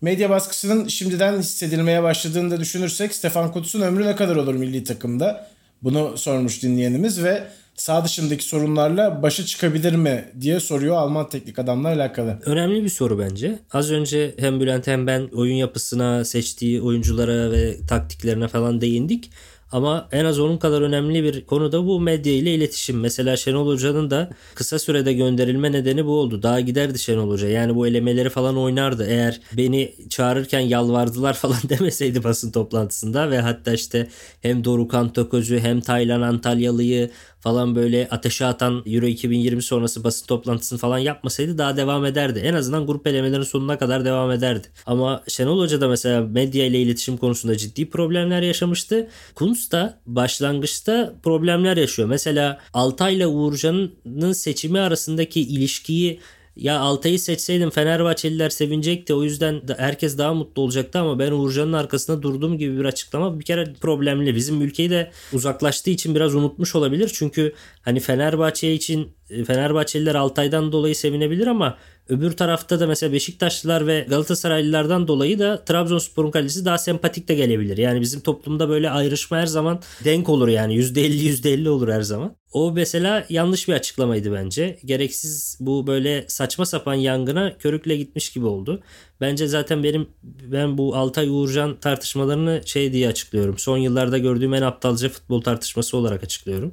medya baskısının şimdiden hissedilmeye başladığını da düşünürsek Stefan Kutz'un ömrü ne kadar olur milli takımda? Bunu sormuş dinleyenimiz ve sağ dışındaki sorunlarla başa çıkabilir mi diye soruyor Alman teknik adamla alakalı. Önemli bir soru bence. Az önce hem Bülent hem ben oyun yapısına, seçtiği oyunculara ve taktiklerine falan değindik. Ama en az onun kadar önemli bir konu da bu medya ile iletişim. Mesela Şenol Hoca'nın da kısa sürede gönderilme nedeni bu oldu. Daha giderdi Şenol Hoca. Yani bu elemeleri falan oynardı. Eğer beni çağırırken yalvardılar falan demeseydi basın toplantısında ve hatta işte hem Dorukan Tokocu hem Taylan Antalyalı'yı falan böyle ateşe atan Euro 2020 sonrası basın toplantısını falan yapmasaydı daha devam ederdi. En azından grup elemelerinin sonuna kadar devam ederdi. Ama Şenol Hoca da mesela medya ile iletişim konusunda ciddi problemler yaşamıştı. Kunz da başlangıçta problemler yaşıyor. Mesela Altay ile Uğurcan'ın seçimi arasındaki ilişkiyi ya Altay'ı seçseydim Fenerbahçeliler sevinecekti. O yüzden herkes daha mutlu olacaktı ama ben Uğurcan'ın arkasında durduğum gibi bir açıklama bir kere problemli. Bizim ülkeyi de uzaklaştığı için biraz unutmuş olabilir. Çünkü hani Fenerbahçe için Fenerbahçeliler Altay'dan dolayı sevinebilir ama Öbür tarafta da mesela Beşiktaşlılar ve Galatasaraylılardan dolayı da Trabzonspor'un kalecisi daha sempatik de gelebilir. Yani bizim toplumda böyle ayrışma her zaman denk olur yani %50 %50 olur her zaman. O mesela yanlış bir açıklamaydı bence. Gereksiz bu böyle saçma sapan yangına körükle gitmiş gibi oldu. Bence zaten benim ben bu Altay Uğurcan tartışmalarını şey diye açıklıyorum. Son yıllarda gördüğüm en aptalca futbol tartışması olarak açıklıyorum.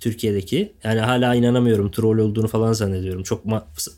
Türkiye'deki. Yani hala inanamıyorum troll olduğunu falan zannediyorum. Çok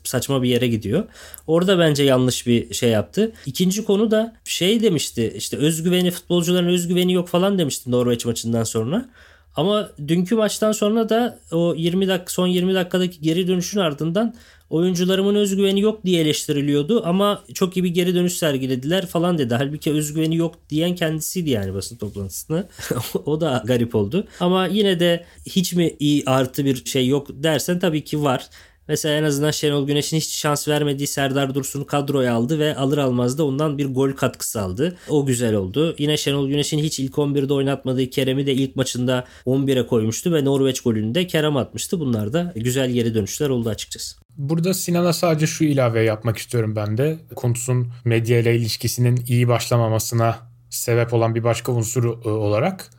saçma bir yere gidiyor. Orada bence yanlış bir şey yaptı. İkinci konu da şey demişti işte özgüveni futbolcuların özgüveni yok falan demişti Norveç maçından sonra. Ama dünkü maçtan sonra da o 20 dakika son 20 dakikadaki geri dönüşün ardından oyuncularımın özgüveni yok diye eleştiriliyordu ama çok iyi bir geri dönüş sergilediler falan dedi. Halbuki özgüveni yok diyen kendisiydi yani basın toplantısında. o da garip oldu. Ama yine de hiç mi iyi artı bir şey yok dersen tabii ki var. Mesela en azından Şenol Güneş'in hiç şans vermediği Serdar Dursun'u kadroya aldı ve alır almaz da ondan bir gol katkısı aldı. O güzel oldu. Yine Şenol Güneş'in hiç ilk 11'de oynatmadığı Kerem'i de ilk maçında 11'e koymuştu ve Norveç golünü de Kerem atmıştı. Bunlar da güzel geri dönüşler oldu açıkçası. Burada Sinan'a sadece şu ilave yapmak istiyorum ben de. Kuntz'un medya ile ilişkisinin iyi başlamamasına sebep olan bir başka unsur e, olarak.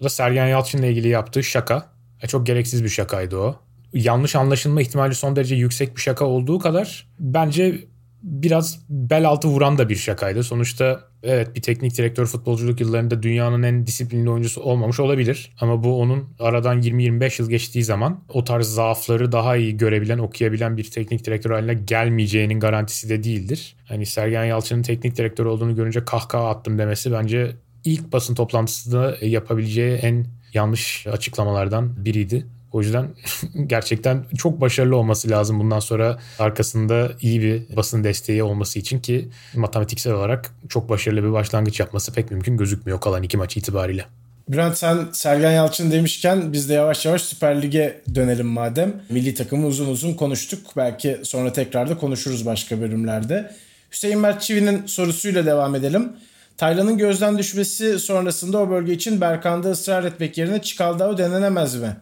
O da Sergen Yalçın'la ilgili yaptığı şaka. E, çok gereksiz bir şakaydı o yanlış anlaşılma ihtimali son derece yüksek bir şaka olduğu kadar bence biraz bel altı vuran da bir şakaydı. Sonuçta evet bir teknik direktör futbolculuk yıllarında dünyanın en disiplinli oyuncusu olmamış olabilir. Ama bu onun aradan 20-25 yıl geçtiği zaman o tarz zaafları daha iyi görebilen, okuyabilen bir teknik direktör haline gelmeyeceğinin garantisi de değildir. Hani Sergen Yalçın'ın teknik direktör olduğunu görünce kahkaha attım demesi bence ilk basın toplantısında yapabileceği en yanlış açıklamalardan biriydi. O yüzden gerçekten çok başarılı olması lazım bundan sonra arkasında iyi bir basın desteği olması için ki matematiksel olarak çok başarılı bir başlangıç yapması pek mümkün gözükmüyor kalan iki maç itibariyle. Bülent sen Sergen Yalçın demişken biz de yavaş yavaş Süper Lig'e dönelim madem. Milli takımı uzun uzun konuştuk. Belki sonra tekrar da konuşuruz başka bölümlerde. Hüseyin Mert Çivi'nin sorusuyla devam edelim. Taylan'ın gözden düşmesi sonrasında o bölge için Berkan'da ısrar etmek yerine Çikaldao denenemez mi?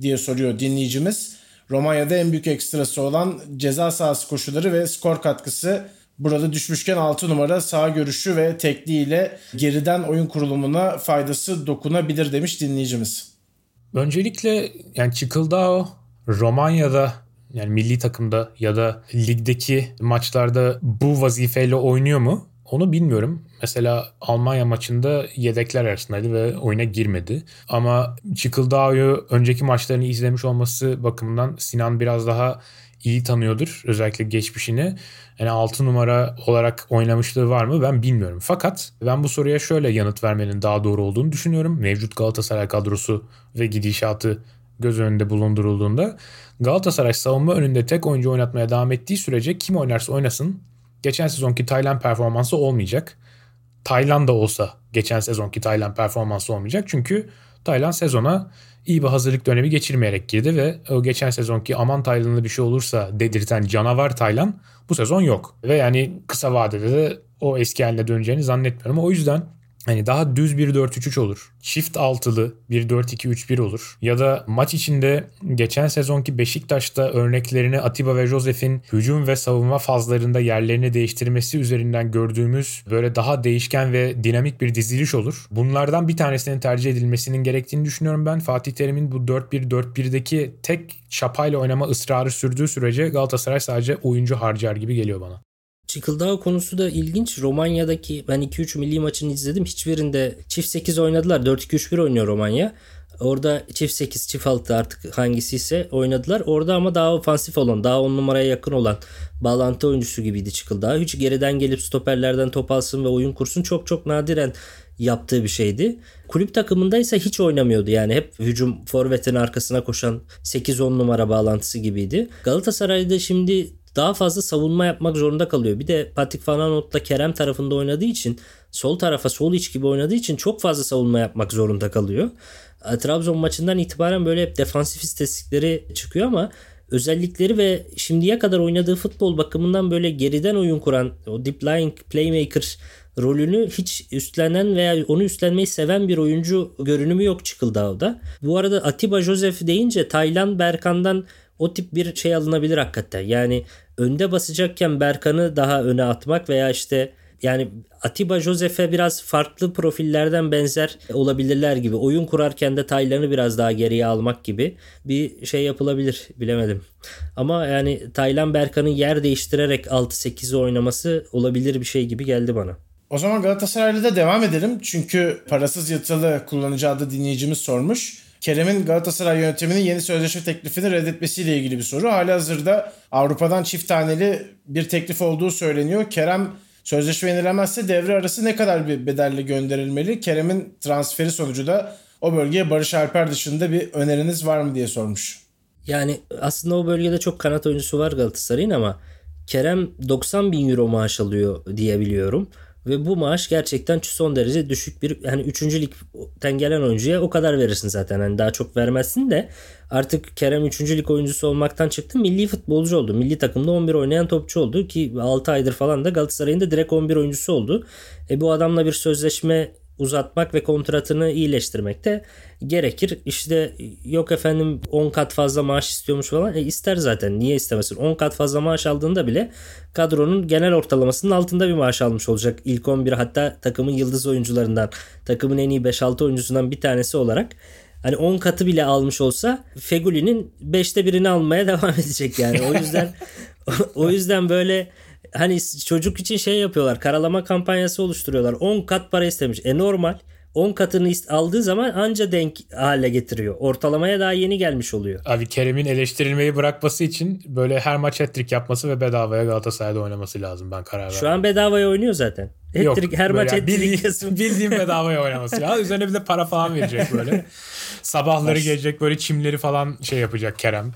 Diye soruyor dinleyicimiz. Romanya'da en büyük ekstrası olan ceza sahası koşuları ve skor katkısı burada düşmüşken 6 numara sağ görüşü ve tekniğiyle geriden oyun kurulumuna faydası dokunabilir demiş dinleyicimiz. Öncelikle yani Çıkıldao Romanya'da yani milli takımda ya da ligdeki maçlarda bu vazifeyle oynuyor mu? Onu bilmiyorum. Mesela Almanya maçında yedekler arasındaydı ve oyuna girmedi. Ama Çıkıldao'yu önceki maçlarını izlemiş olması bakımından Sinan biraz daha iyi tanıyordur. Özellikle geçmişini. Yani 6 numara olarak oynamışlığı var mı ben bilmiyorum. Fakat ben bu soruya şöyle yanıt vermenin daha doğru olduğunu düşünüyorum. Mevcut Galatasaray kadrosu ve gidişatı göz önünde bulundurulduğunda Galatasaray savunma önünde tek oyuncu oynatmaya devam ettiği sürece kim oynarsa oynasın geçen sezonki Tayland performansı olmayacak. Tayland da olsa geçen sezonki Tayland performansı olmayacak. Çünkü Tayland sezona iyi bir hazırlık dönemi geçirmeyerek girdi ve o geçen sezonki aman Tayland'da bir şey olursa dedirten canavar Tayland bu sezon yok. Ve yani kısa vadede de o eski haline döneceğini zannetmiyorum. O yüzden Hani daha düz bir 4-3-3 olur. Çift altılı bir 4-2-3-1 olur. Ya da maç içinde geçen sezonki Beşiktaş'ta örneklerini Atiba ve Josef'in hücum ve savunma fazlarında yerlerini değiştirmesi üzerinden gördüğümüz böyle daha değişken ve dinamik bir diziliş olur. Bunlardan bir tanesinin tercih edilmesinin gerektiğini düşünüyorum ben. Fatih Terim'in bu 4-1-4-1'deki tek çapayla oynama ısrarı sürdüğü sürece Galatasaray sadece oyuncu harcar gibi geliyor bana. Çıkıldağ konusu da ilginç. Romanya'daki ben 2-3 milli maçını izledim. Hiçbirinde çift 8 oynadılar. 4-2-3-1 oynuyor Romanya. Orada çift 8, çift 6 artık hangisi ise oynadılar. Orada ama daha ofansif olan, daha 10 numaraya yakın olan bağlantı oyuncusu gibiydi Çıkıldağ. Hiç geriden gelip stoperlerden top alsın ve oyun kursun çok çok nadiren yaptığı bir şeydi. Kulüp takımında ise hiç oynamıyordu. Yani hep hücum forvetin arkasına koşan 8-10 numara bağlantısı gibiydi. Galatasaray'da şimdi daha fazla savunma yapmak zorunda kalıyor. Bir de Patrick Van Aanholt'la Kerem tarafında oynadığı için sol tarafa sol iç gibi oynadığı için çok fazla savunma yapmak zorunda kalıyor. E, Trabzon maçından itibaren böyle hep defansif istatistikleri çıkıyor ama özellikleri ve şimdiye kadar oynadığı futbol bakımından böyle geriden oyun kuran o deep lying playmaker rolünü hiç üstlenen veya onu üstlenmeyi seven bir oyuncu görünümü yok Çıkıldağ'da. Bu arada Atiba Joseph deyince Taylan Berkan'dan o tip bir şey alınabilir hakikaten. Yani önde basacakken Berkan'ı daha öne atmak veya işte yani Atiba Josef'e biraz farklı profillerden benzer olabilirler gibi. Oyun kurarken de Taylan'ı biraz daha geriye almak gibi bir şey yapılabilir bilemedim. Ama yani Taylan Berkan'ın yer değiştirerek 6-8'i oynaması olabilir bir şey gibi geldi bana. O zaman Galatasaray'la da devam edelim. Çünkü parasız yatılı kullanıcı adı dinleyicimiz sormuş. Kerem'in Galatasaray yönetiminin yeni sözleşme teklifini reddetmesiyle ilgili bir soru. Halihazırda Avrupa'dan çift taneli bir teklif olduğu söyleniyor. Kerem sözleşme yenilemezse devre arası ne kadar bir bedelle gönderilmeli? Kerem'in transferi sonucu da o bölgeye Barış Alper dışında bir öneriniz var mı diye sormuş. Yani aslında o bölgede çok kanat oyuncusu var Galatasaray'ın ama Kerem 90 bin euro maaş alıyor diye biliyorum. Ve bu maaş gerçekten son derece düşük bir hani 3. ligden gelen oyuncuya o kadar verirsin zaten. Hani daha çok vermezsin de artık Kerem 3. lig oyuncusu olmaktan çıktı. Milli futbolcu oldu. Milli takımda 11 oynayan topçu oldu ki 6 aydır falan da Galatasaray'ın da direkt 11 oyuncusu oldu. E bu adamla bir sözleşme uzatmak ve kontratını iyileştirmek de gerekir. İşte yok efendim 10 kat fazla maaş istiyormuş falan. E ister zaten. Niye istemesin? 10 kat fazla maaş aldığında bile kadronun genel ortalamasının altında bir maaş almış olacak. İlk 11 hatta takımın yıldız oyuncularından, takımın en iyi 5-6 oyuncusundan bir tanesi olarak hani 10 katı bile almış olsa Feguli'nin 5'te birini almaya devam edecek yani. O yüzden o yüzden böyle hani çocuk için şey yapıyorlar. Karalama kampanyası oluşturuyorlar. 10 kat para istemiş. E normal. 10 katını aldığı zaman anca denk hale getiriyor. Ortalamaya daha yeni gelmiş oluyor. Abi Kerem'in eleştirilmeyi bırakması için böyle her maç hat-trick yapması ve bedavaya Galatasaray'da oynaması lazım ben karar verdim. Şu an bedavaya oynuyor zaten. Hat-trick her maç hat-trick bildiğim, bildiğim bedavaya oynaması. Ya üzerine bir de para falan verecek böyle. Sabahları gelecek böyle çimleri falan şey yapacak Kerem.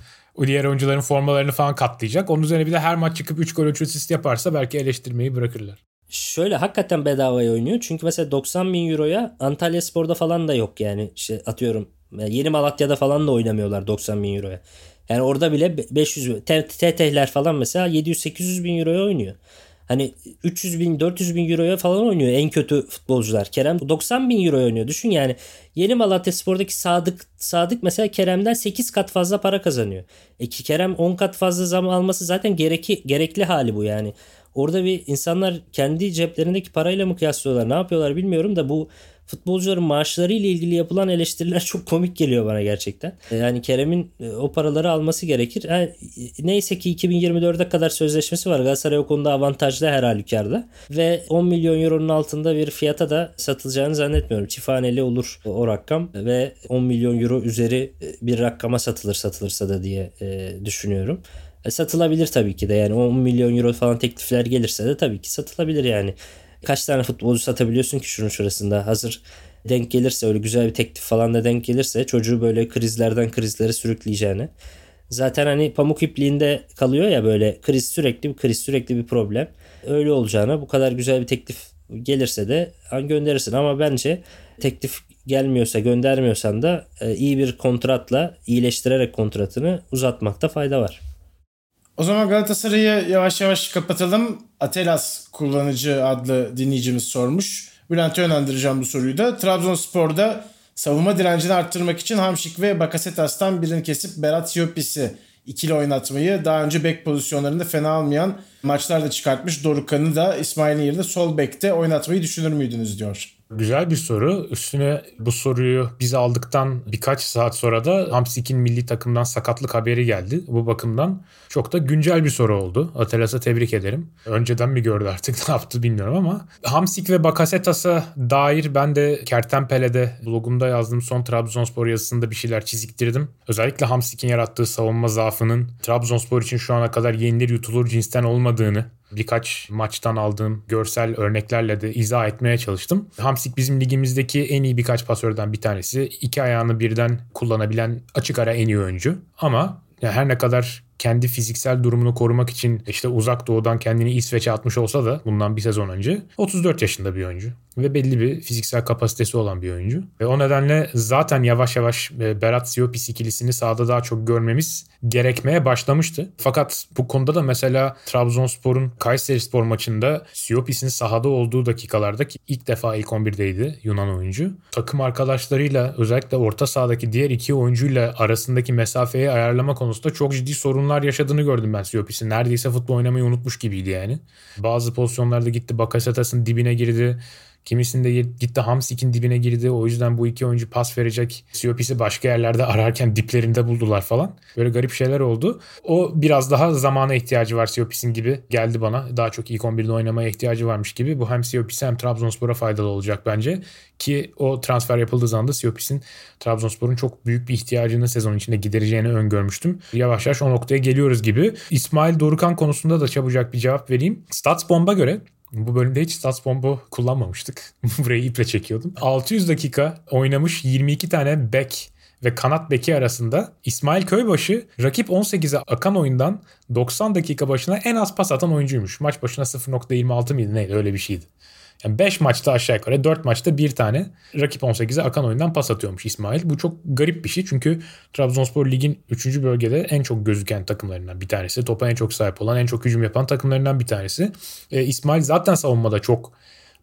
Diğer oyuncuların formalarını falan katlayacak. Onun üzerine bir de her maç çıkıp 3 gol 3 asist yaparsa belki eleştirmeyi bırakırlar. Şöyle hakikaten bedavaya oynuyor. Çünkü mesela 90 bin euroya Antalya Spor'da falan da yok yani. İşte atıyorum Yeni Malatya'da falan da oynamıyorlar 90 bin euroya. Yani orada bile 500 TT'ler falan mesela 700-800 bin euroya oynuyor. Hani 300 bin 400 bin euroya falan oynuyor en kötü futbolcular. Kerem 90 bin euro oynuyor. Düşün yani Yeni Malatya Spor'daki Sadık Sadık mesela Kerem'den 8 kat fazla para kazanıyor. E ki Kerem 10 kat fazla zam alması zaten gereki, gerekli hali bu yani. Orada bir insanlar kendi ceplerindeki parayla mı kıyaslıyorlar ne yapıyorlar bilmiyorum da bu futbolcuların maaşları ile ilgili yapılan eleştiriler çok komik geliyor bana gerçekten. E, yani Kerem'in e, o paraları alması gerekir. Yani e, neyse ki 2024'e kadar sözleşmesi var. Galatasaray o konuda avantajlı her halükarda. Ve 10 milyon euronun altında bir fiyata da satılacağını zannetmiyorum. Çifthaneli olur o rakam ve 10 milyon euro üzeri bir rakama satılır satılırsa da diye düşünüyorum. Satılabilir tabii ki de yani 10 milyon euro falan teklifler gelirse de tabii ki satılabilir yani. Kaç tane futbolcu satabiliyorsun ki şunun şurasında hazır denk gelirse öyle güzel bir teklif falan da denk gelirse çocuğu böyle krizlerden krizlere sürükleyeceğini. Zaten hani pamuk ipliğinde kalıyor ya böyle kriz sürekli bir kriz sürekli bir problem. Öyle olacağına bu kadar güzel bir teklif gelirse de gönderirsin ama bence teklif gelmiyorsa göndermiyorsan da e, iyi bir kontratla iyileştirerek kontratını uzatmakta fayda var. O zaman Galatasaray'ı yavaş yavaş kapatalım. Atelas kullanıcı adlı dinleyicimiz sormuş. Bülent'e yönlendireceğim bu soruyu da. Trabzonspor'da savunma direncini arttırmak için Hamşik ve Bakasetas'tan birini kesip Berat Siyopis'i ikili oynatmayı daha önce bek pozisyonlarında fena almayan maçlarda çıkartmış. Dorukan'ı da İsmail'in yerine sol bekte oynatmayı düşünür müydünüz diyor. Güzel bir soru. Üstüne bu soruyu biz aldıktan birkaç saat sonra da Hamsik'in milli takımdan sakatlık haberi geldi. Bu bakımdan çok da güncel bir soru oldu. Atelas'a tebrik ederim. Önceden mi gördü artık ne yaptı bilmiyorum ama Hamsik ve Bakasetas'a dair ben de Kertenpele'de blogumda yazdığım son Trabzonspor yazısında bir şeyler çiziktirdim. Özellikle Hamsik'in yarattığı savunma zaafının Trabzonspor için şu ana kadar yenilir yutulur cinsten olmadığını birkaç maçtan aldığım görsel örneklerle de izah etmeye çalıştım. Hamsik bizim ligimizdeki en iyi birkaç pasörden bir tanesi. İki ayağını birden kullanabilen açık ara en iyi oyuncu. Ama her ne kadar kendi fiziksel durumunu korumak için işte uzak doğudan kendini İsveç'e atmış olsa da bundan bir sezon önce 34 yaşında bir oyuncu ve belli bir fiziksel kapasitesi olan bir oyuncu. Ve o nedenle zaten yavaş yavaş e, Berat Siopis ikilisini sahada daha çok görmemiz gerekmeye başlamıştı. Fakat bu konuda da mesela Trabzonspor'un Kayseri Spor maçında Siopis'in sahada olduğu dakikalarda ki ilk defa ilk 11'deydi Yunan oyuncu. Takım arkadaşlarıyla özellikle orta sahadaki diğer iki oyuncuyla arasındaki mesafeyi ayarlama konusunda çok ciddi sorunlar yaşadığını gördüm ben Siopis'in. Neredeyse futbol oynamayı unutmuş gibiydi yani. Bazı pozisyonlarda gitti Bakasetas'ın dibine girdi. Kimisinde gitti Hamsik'in dibine girdi. O yüzden bu iki oyuncu pas verecek. Siopis'i başka yerlerde ararken diplerinde buldular falan. Böyle garip şeyler oldu. O biraz daha zamana ihtiyacı var Siopis'in gibi geldi bana. Daha çok ilk 11'de oynamaya ihtiyacı varmış gibi. Bu hem Siopis'e hem Trabzonspor'a faydalı olacak bence. Ki o transfer yapıldığı zaman da Siopis'in Trabzonspor'un çok büyük bir ihtiyacını sezon içinde gidereceğini öngörmüştüm. Yavaş yavaş o noktaya geliyoruz gibi. İsmail Dorukan konusunda da çabucak bir cevap vereyim. Stats Bomba göre bu bölümde hiç stats bomba kullanmamıştık. Burayı iple çekiyordum. 600 dakika oynamış 22 tane back ve kanat beki arasında İsmail Köybaşı rakip 18'e akan oyundan 90 dakika başına en az pas atan oyuncuymuş. Maç başına 0.26 mıydı neydi öyle bir şeydi. Yani 5 maçta aşağı yukarı 4 maçta bir tane rakip 18'e akan oyundan pas atıyormuş İsmail. Bu çok garip bir şey çünkü Trabzonspor ligin 3. bölgede en çok gözüken takımlarından bir tanesi. Topa en çok sahip olan, en çok hücum yapan takımlarından bir tanesi. E, İsmail zaten savunmada çok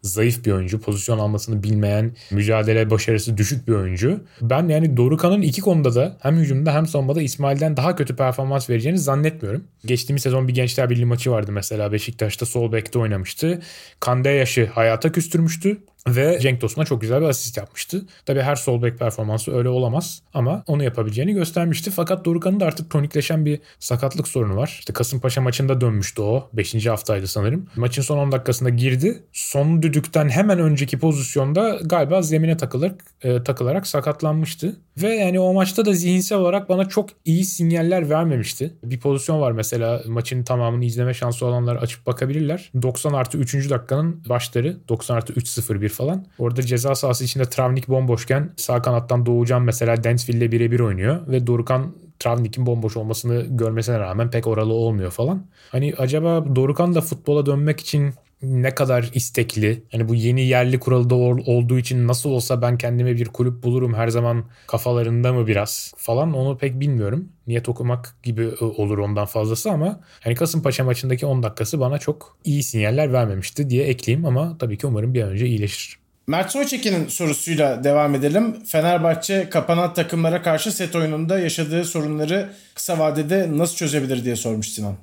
zayıf bir oyuncu. Pozisyon almasını bilmeyen, mücadele başarısı düşük bir oyuncu. Ben yani Dorukan'ın iki konuda da hem hücumda hem savunmada İsmail'den daha kötü performans vereceğini zannetmiyorum. Geçtiğimiz sezon bir Gençler Birliği maçı vardı mesela Beşiktaş'ta sol bekte oynamıştı. Kande yaşı hayata küstürmüştü. Ve Cenk Tosun'a çok güzel bir asist yapmıştı. Tabi her sol bek performansı öyle olamaz ama onu yapabileceğini göstermişti. Fakat Dorukan'ın da artık kronikleşen bir sakatlık sorunu var. İşte Kasımpaşa maçında dönmüştü o. 5. haftaydı sanırım. Maçın son 10 dakikasında girdi. Son düdükten hemen önceki pozisyonda galiba zemine takılarak, e, takılarak sakatlanmıştı. Ve yani o maçta da zihinsel olarak bana çok iyi sinyaller vermemişti. Bir pozisyon var mesela maçın tamamını izleme şansı olanlar açıp bakabilirler. 90 artı 3. dakikanın başları 90 artı 3-0-1 falan. Orada ceza sahası içinde Travnik bomboşken sağ kanattan Doğucan mesela Densville'le birebir oynuyor ve Dorukan Travnik'in bomboş olmasını görmesine rağmen pek oralı olmuyor falan. Hani acaba Dorukan da futbola dönmek için ne kadar istekli. Hani bu yeni yerli kuralı da olduğu için nasıl olsa ben kendime bir kulüp bulurum her zaman kafalarında mı biraz falan onu pek bilmiyorum. Niyet okumak gibi e, olur ondan fazlası ama hani Kasımpaşa maçındaki 10 dakikası bana çok iyi sinyaller vermemişti diye ekleyeyim ama tabii ki umarım bir an önce iyileşir. Mert Soyçekin'in sorusuyla devam edelim. Fenerbahçe kapanan takımlara karşı set oyununda yaşadığı sorunları kısa vadede nasıl çözebilir diye sormuş Sinan.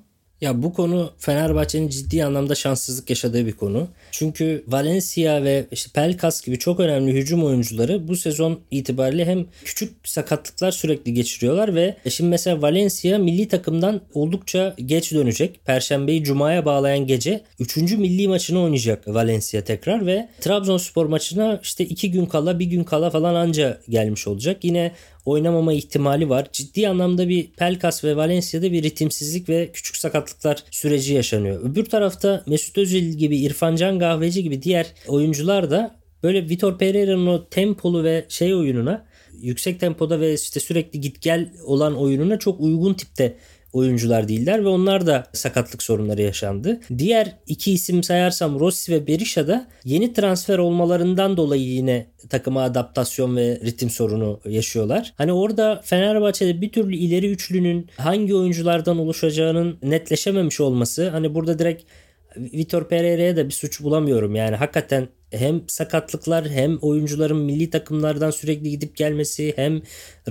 Ya bu konu Fenerbahçe'nin ciddi anlamda şanssızlık yaşadığı bir konu. Çünkü Valencia ve işte Pelkas gibi çok önemli hücum oyuncuları bu sezon itibariyle hem küçük sakatlıklar sürekli geçiriyorlar ve şimdi mesela Valencia milli takımdan oldukça geç dönecek. Perşembeyi Cuma'ya bağlayan gece 3. milli maçını oynayacak Valencia tekrar ve Trabzonspor maçına işte 2 gün kala bir gün kala falan anca gelmiş olacak. Yine oynamama ihtimali var. Ciddi anlamda bir Pelkas ve Valencia'da bir ritimsizlik ve küçük sakatlıklar süreci yaşanıyor. Öbür tarafta Mesut Özil gibi, İrfan Can Kahveci gibi diğer oyuncular da böyle Vitor Pereira'nın o tempolu ve şey oyununa yüksek tempoda ve işte sürekli git gel olan oyununa çok uygun tipte oyuncular değiller ve onlar da sakatlık sorunları yaşandı. Diğer iki isim sayarsam Rossi ve Berisha da yeni transfer olmalarından dolayı yine takıma adaptasyon ve ritim sorunu yaşıyorlar. Hani orada Fenerbahçe'de bir türlü ileri üçlünün hangi oyunculardan oluşacağının netleşememiş olması hani burada direkt Vitor Pereira'ya da bir suç bulamıyorum. Yani hakikaten hem sakatlıklar hem oyuncuların milli takımlardan sürekli gidip gelmesi hem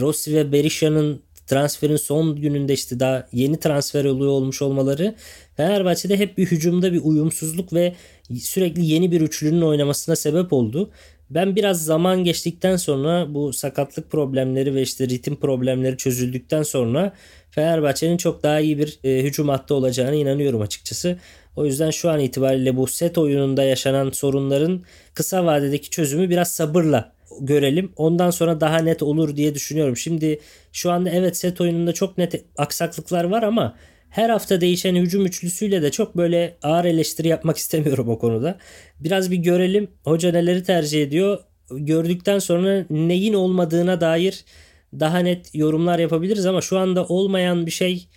Rossi ve Berisha'nın transferin son gününde işte daha yeni transfer oluyor olmuş olmaları Fenerbahçe'de hep bir hücumda bir uyumsuzluk ve sürekli yeni bir üçlünün oynamasına sebep oldu. Ben biraz zaman geçtikten sonra bu sakatlık problemleri ve işte ritim problemleri çözüldükten sonra Fenerbahçe'nin çok daha iyi bir e, hücum hattı olacağına inanıyorum açıkçası. O yüzden şu an itibariyle bu set oyununda yaşanan sorunların kısa vadedeki çözümü biraz sabırla görelim. Ondan sonra daha net olur diye düşünüyorum. Şimdi şu anda evet set oyununda çok net aksaklıklar var ama her hafta değişen hücum üçlüsüyle de çok böyle ağır eleştiri yapmak istemiyorum o konuda. Biraz bir görelim hoca neleri tercih ediyor. Gördükten sonra neyin olmadığına dair daha net yorumlar yapabiliriz ama şu anda olmayan bir şey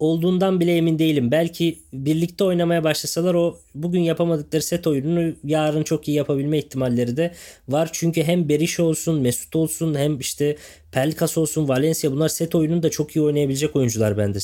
olduğundan bile emin değilim. Belki birlikte oynamaya başlasalar o bugün yapamadıkları set oyununu yarın çok iyi yapabilme ihtimalleri de var. Çünkü hem Beriş olsun, Mesut olsun hem işte Pelkas olsun, Valencia bunlar set oyununu da çok iyi oynayabilecek oyuncular bende.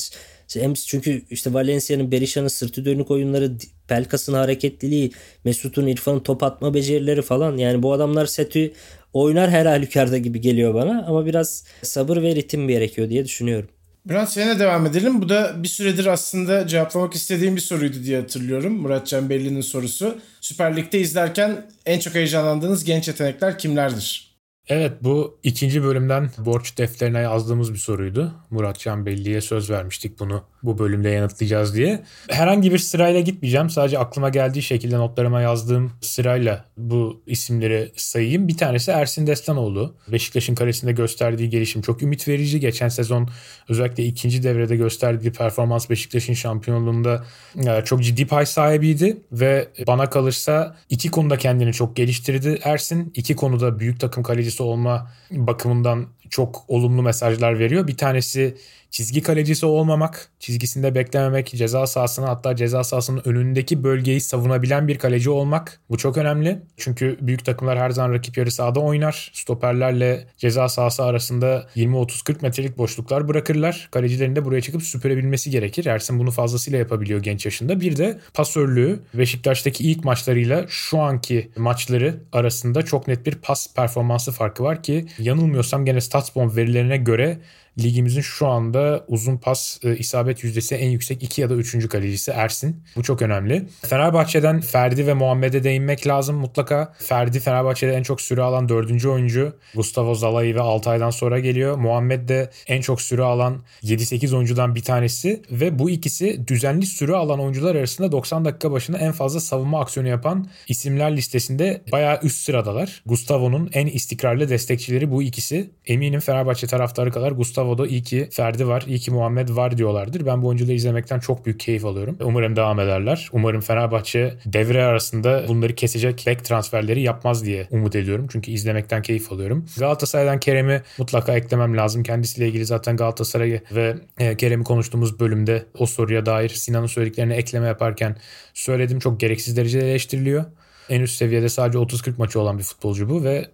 Hem çünkü işte Valencia'nın, Berisha'nın sırtı dönük oyunları, Pelkas'ın hareketliliği, Mesut'un, İrfan'ın top atma becerileri falan. Yani bu adamlar seti oynar her halükarda gibi geliyor bana ama biraz sabır ve ritim gerekiyor diye düşünüyorum. Bülent seninle devam edelim. Bu da bir süredir aslında cevaplamak istediğim bir soruydu diye hatırlıyorum. Murat Can Belli'nin sorusu. Süper Lig'de izlerken en çok heyecanlandığınız genç yetenekler kimlerdir? Evet bu ikinci bölümden borç defterine yazdığımız bir soruydu. Murat Can Belli'ye söz vermiştik bunu bu bölümde yanıtlayacağız diye. Herhangi bir sırayla gitmeyeceğim. Sadece aklıma geldiği şekilde notlarıma yazdığım sırayla bu isimleri sayayım. Bir tanesi Ersin Destanoğlu. Beşiktaş'ın kalesinde gösterdiği gelişim çok ümit verici. Geçen sezon özellikle ikinci devrede gösterdiği performans Beşiktaş'ın şampiyonluğunda e, çok ciddi pay sahibiydi ve bana kalırsa iki konuda kendini çok geliştirdi Ersin. İki konuda büyük takım kalecisi olma bakımından çok olumlu mesajlar veriyor. Bir tanesi çizgi kalecisi olmamak, çizgisinde beklememek, ceza sahasına hatta ceza sahasının önündeki bölgeyi savunabilen bir kaleci olmak. Bu çok önemli. Çünkü büyük takımlar her zaman rakip yarı sahada oynar. Stoperlerle ceza sahası arasında 20-30-40 metrelik boşluklar bırakırlar. Kalecilerin de buraya çıkıp süpürebilmesi gerekir. Ersin bunu fazlasıyla yapabiliyor genç yaşında. Bir de pasörlüğü Beşiktaş'taki ilk maçlarıyla şu anki maçları arasında çok net bir pas performansı farkı var ki yanılmıyorsam gene StatsBomb verilerine göre ligimizin şu anda uzun pas e, isabet yüzdesi en yüksek 2 ya da 3. kalecisi Ersin. Bu çok önemli. Fenerbahçe'den Ferdi ve Muhammed'e değinmek lazım mutlaka. Ferdi Fenerbahçe'de en çok süre alan 4. oyuncu. Gustavo Zalai ve Altay'dan sonra geliyor. Muhammed de en çok süre alan 7-8 oyuncudan bir tanesi ve bu ikisi düzenli süre alan oyuncular arasında 90 dakika başına en fazla savunma aksiyonu yapan isimler listesinde bayağı üst sıradalar. Gustavo'nun en istikrarlı destekçileri bu ikisi. Eminim Fenerbahçe taraftarı kadar Gustavo Bravo'da iyi ki Ferdi var, iyi ki Muhammed var diyorlardır. Ben bu oyuncuları izlemekten çok büyük keyif alıyorum. Umarım devam ederler. Umarım Fenerbahçe devre arasında bunları kesecek back transferleri yapmaz diye umut ediyorum. Çünkü izlemekten keyif alıyorum. Galatasaray'dan Kerem'i mutlaka eklemem lazım. Kendisiyle ilgili zaten Galatasaray'ı ve e, Kerem'i konuştuğumuz bölümde o soruya dair Sinan'ın söylediklerine ekleme yaparken söyledim. Çok gereksiz derecede eleştiriliyor. En üst seviyede sadece 30-40 maçı olan bir futbolcu bu ve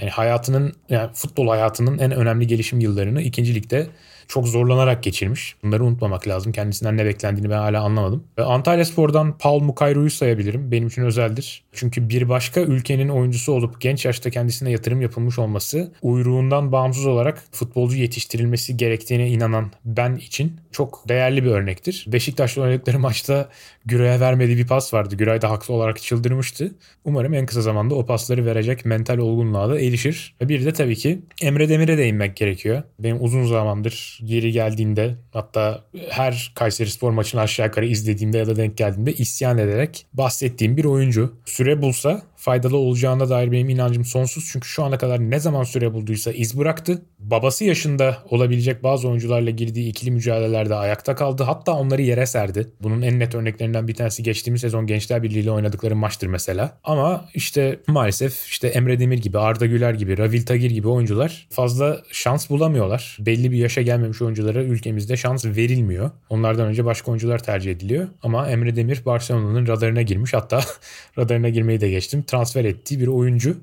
yani hayatının yani futbol hayatının en önemli gelişim yıllarını ikinci ligde çok zorlanarak geçirmiş. Bunları unutmamak lazım. Kendisinden ne beklendiğini ben hala anlamadım. Antalya Spor'dan Paul Mukayru'yu sayabilirim. Benim için özeldir. Çünkü bir başka ülkenin oyuncusu olup genç yaşta kendisine yatırım yapılmış olması uyruğundan bağımsız olarak futbolcu yetiştirilmesi gerektiğine inanan ben için çok değerli bir örnektir. Beşiktaş'la oynadıkları maçta Güray'a vermediği bir pas vardı. Güray da haklı olarak çıldırmıştı. Umarım en kısa zamanda o pasları verecek mental olgunluğa da erişir. Bir de tabii ki Emre Demir'e değinmek gerekiyor. Benim uzun zamandır geri geldiğinde hatta her Kayseri Spor maçını aşağı yukarı izlediğimde ya da denk geldiğimde isyan ederek bahsettiğim bir oyuncu. Süre bulsa faydalı olacağına dair benim inancım sonsuz. Çünkü şu ana kadar ne zaman süre bulduysa iz bıraktı. Babası yaşında olabilecek bazı oyuncularla girdiği ikili mücadelelerde ayakta kaldı. Hatta onları yere serdi. Bunun en net örneklerinden bir tanesi geçtiğimiz sezon Gençler Birliği ile oynadıkları maçtır mesela. Ama işte maalesef işte Emre Demir gibi, Arda Güler gibi, Ravil Tagir gibi oyuncular fazla şans bulamıyorlar. Belli bir yaşa gelmemiş oyunculara ülkemizde şans verilmiyor. Onlardan önce başka oyuncular tercih ediliyor. Ama Emre Demir Barcelona'nın radarına girmiş. Hatta radarına girmeyi de geçtim transfer ettiği bir oyuncu.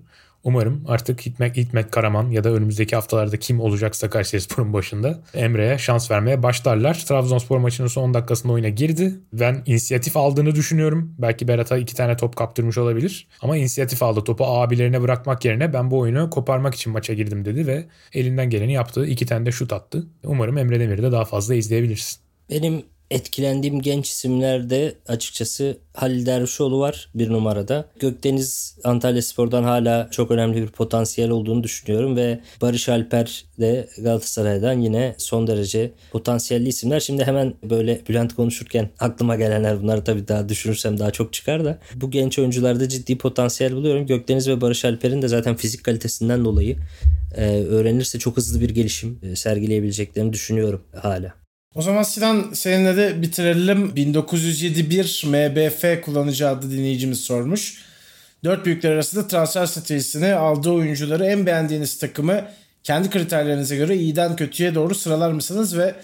Umarım artık Hikmet, Hikmet Karaman ya da önümüzdeki haftalarda kim olacaksa Kayserispor'un başında Emre'ye şans vermeye başlarlar. Trabzonspor maçının son dakikasında oyuna girdi. Ben inisiyatif aldığını düşünüyorum. Belki Berat'a iki tane top kaptırmış olabilir. Ama inisiyatif aldı. Topu abilerine bırakmak yerine ben bu oyunu koparmak için maça girdim dedi ve elinden geleni yaptı. İki tane de şut attı. Umarım Emre Demir'i de daha fazla izleyebilirsin. Benim etkilendiğim genç isimlerde açıkçası Halil Dervişoğlu var bir numarada. Gökdeniz Antalya Spor'dan hala çok önemli bir potansiyel olduğunu düşünüyorum ve Barış Alper de Galatasaray'dan yine son derece potansiyelli isimler. Şimdi hemen böyle Bülent konuşurken aklıma gelenler bunları tabii daha düşünürsem daha çok çıkar da bu genç oyuncularda ciddi potansiyel buluyorum. Gökdeniz ve Barış Alper'in de zaten fizik kalitesinden dolayı e, öğrenirse çok hızlı bir gelişim e, sergileyebileceklerini düşünüyorum hala. O zaman Sinan seninle de bitirelim. 1971 MBF kullanıcı adlı dinleyicimiz sormuş. Dört büyükler arasında transfer stratejisini aldığı oyuncuları en beğendiğiniz takımı kendi kriterlerinize göre iyiden kötüye doğru sıralar mısınız ve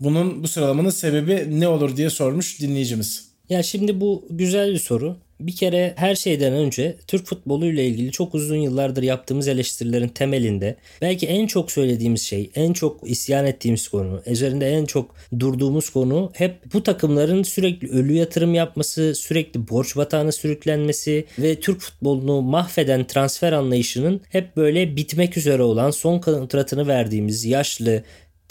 bunun bu sıralamanın sebebi ne olur diye sormuş dinleyicimiz. Ya şimdi bu güzel bir soru. Bir kere her şeyden önce Türk futbolu ile ilgili çok uzun yıllardır yaptığımız eleştirilerin temelinde belki en çok söylediğimiz şey, en çok isyan ettiğimiz konu, üzerinde en çok durduğumuz konu hep bu takımların sürekli ölü yatırım yapması, sürekli borç batağına sürüklenmesi ve Türk futbolunu mahveden transfer anlayışının hep böyle bitmek üzere olan son kontratını verdiğimiz yaşlı,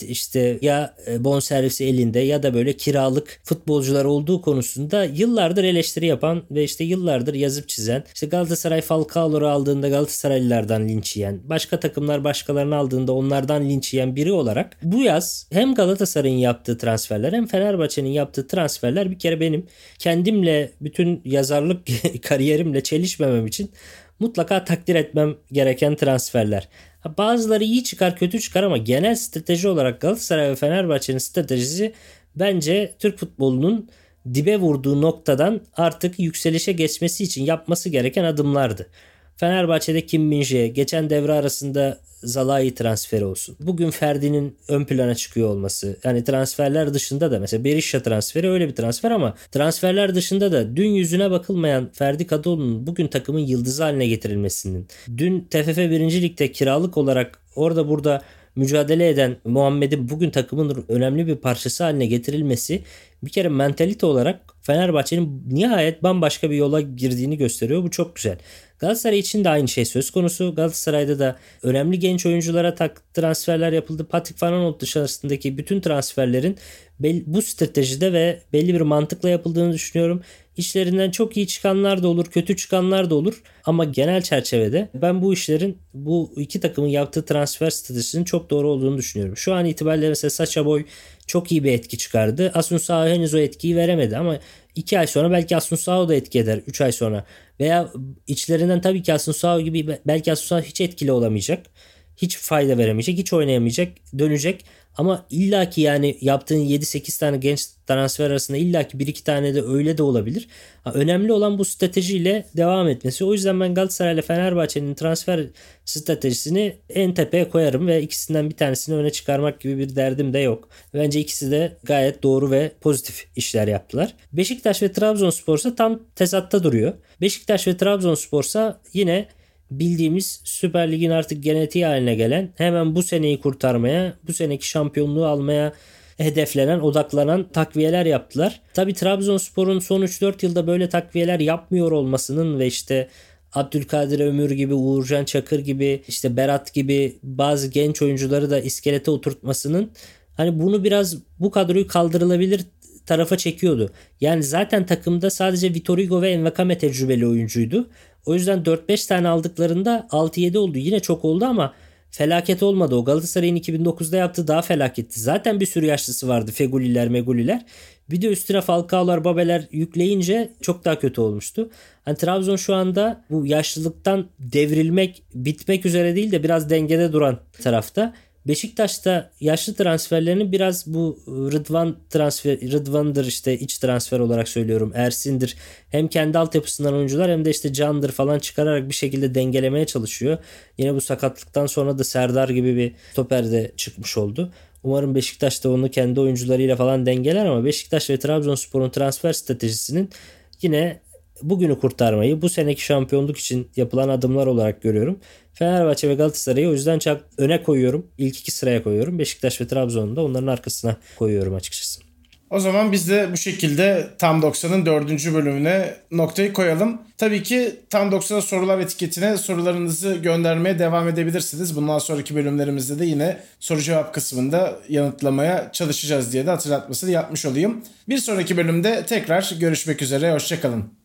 işte ya e, bonservisi elinde ya da böyle kiralık futbolcular olduğu konusunda yıllardır eleştiri yapan ve işte yıllardır yazıp çizen işte Galatasaray Falcao'ları aldığında Galatasaraylılardan linç yiyen başka takımlar başkalarını aldığında onlardan linç yiyen biri olarak bu yaz hem Galatasaray'ın yaptığı transferler hem Fenerbahçe'nin yaptığı transferler bir kere benim kendimle bütün yazarlık kariyerimle çelişmemem için mutlaka takdir etmem gereken transferler. Bazıları iyi çıkar kötü çıkar ama genel strateji olarak Galatasaray ve Fenerbahçe'nin stratejisi bence Türk futbolunun dibe vurduğu noktadan artık yükselişe geçmesi için yapması gereken adımlardı. Fenerbahçe'de Kim Minje, geçen devre arasında Zalai transferi olsun. Bugün Ferdi'nin ön plana çıkıyor olması. Yani transferler dışında da mesela Berisha transferi öyle bir transfer ama transferler dışında da dün yüzüne bakılmayan Ferdi Kadıoğlu'nun bugün takımın yıldızı haline getirilmesinin, dün TFF 1. Lig'de kiralık olarak orada burada mücadele eden Muhammed'in bugün takımın önemli bir parçası haline getirilmesi bir kere mentalite olarak Fenerbahçe'nin nihayet bambaşka bir yola girdiğini gösteriyor. Bu çok güzel. Galatasaray için de aynı şey söz konusu. Galatasaray'da da önemli genç oyunculara tak transferler yapıldı. Patrick Van Aanholt dışarısındaki bütün transferlerin bu stratejide ve belli bir mantıkla yapıldığını düşünüyorum. İşlerinden çok iyi çıkanlar da olur, kötü çıkanlar da olur. Ama genel çerçevede ben bu işlerin bu iki takımın yaptığı transfer stratejisinin çok doğru olduğunu düşünüyorum. Şu an itibariyle mesela Sacha Boy çok iyi bir etki çıkardı. Asunsao henüz o etkiyi veremedi ama 2 ay sonra belki Asunsao da etki eder 3 ay sonra. Veya içlerinden tabii ki Asunsao gibi belki Asunsao hiç etkili olamayacak. Hiç fayda veremeyecek, hiç oynayamayacak, dönecek. Ama illaki yani yaptığın 7-8 tane genç transfer arasında illaki 1-2 tane de öyle de olabilir. Önemli olan bu stratejiyle devam etmesi. O yüzden ben Galatasaray ile Fenerbahçe'nin transfer stratejisini en tepeye koyarım ve ikisinden bir tanesini öne çıkarmak gibi bir derdim de yok. Bence ikisi de gayet doğru ve pozitif işler yaptılar. Beşiktaş ve Trabzonspor ise tam tezatta duruyor. Beşiktaş ve Trabzonspor ise yine bildiğimiz Süper Lig'in artık genetiği haline gelen hemen bu seneyi kurtarmaya, bu seneki şampiyonluğu almaya hedeflenen, odaklanan takviyeler yaptılar. Tabi Trabzonspor'un son 3-4 yılda böyle takviyeler yapmıyor olmasının ve işte Abdülkadir Ömür gibi, Uğurcan Çakır gibi, işte Berat gibi bazı genç oyuncuları da iskelete oturtmasının hani bunu biraz bu kadroyu kaldırılabilir tarafa çekiyordu. Yani zaten takımda sadece Vitor Hugo ve Envakame tecrübeli oyuncuydu. O yüzden 4-5 tane aldıklarında 6-7 oldu. Yine çok oldu ama felaket olmadı. O Galatasaray'ın 2009'da yaptığı daha felaketti. Zaten bir sürü yaşlısı vardı. Feguliler, Meguliler. Bir de üstüne Falcao'lar, Babeler yükleyince çok daha kötü olmuştu. Hani Trabzon şu anda bu yaşlılıktan devrilmek, bitmek üzere değil de biraz dengede duran tarafta. Beşiktaş'ta yaşlı transferlerini biraz bu Rıdvan transfer Rıdvan'dır işte iç transfer olarak söylüyorum. Ersin'dir. Hem kendi altyapısından oyuncular hem de işte Can'dır falan çıkararak bir şekilde dengelemeye çalışıyor. Yine bu sakatlıktan sonra da Serdar gibi bir stoper de çıkmış oldu. Umarım Beşiktaş da onu kendi oyuncularıyla falan dengeler ama Beşiktaş ve Trabzonspor'un transfer stratejisinin yine bugünü kurtarmayı bu seneki şampiyonluk için yapılan adımlar olarak görüyorum. Fenerbahçe ve Galatasaray'ı o yüzden çok öne koyuyorum. İlk iki sıraya koyuyorum. Beşiktaş ve Trabzon'u da onların arkasına koyuyorum açıkçası. O zaman biz de bu şekilde Tam 90'ın dördüncü bölümüne noktayı koyalım. Tabii ki Tam 90'a sorular etiketine sorularınızı göndermeye devam edebilirsiniz. Bundan sonraki bölümlerimizde de yine soru cevap kısmında yanıtlamaya çalışacağız diye de hatırlatmasını yapmış olayım. Bir sonraki bölümde tekrar görüşmek üzere. Hoşçakalın.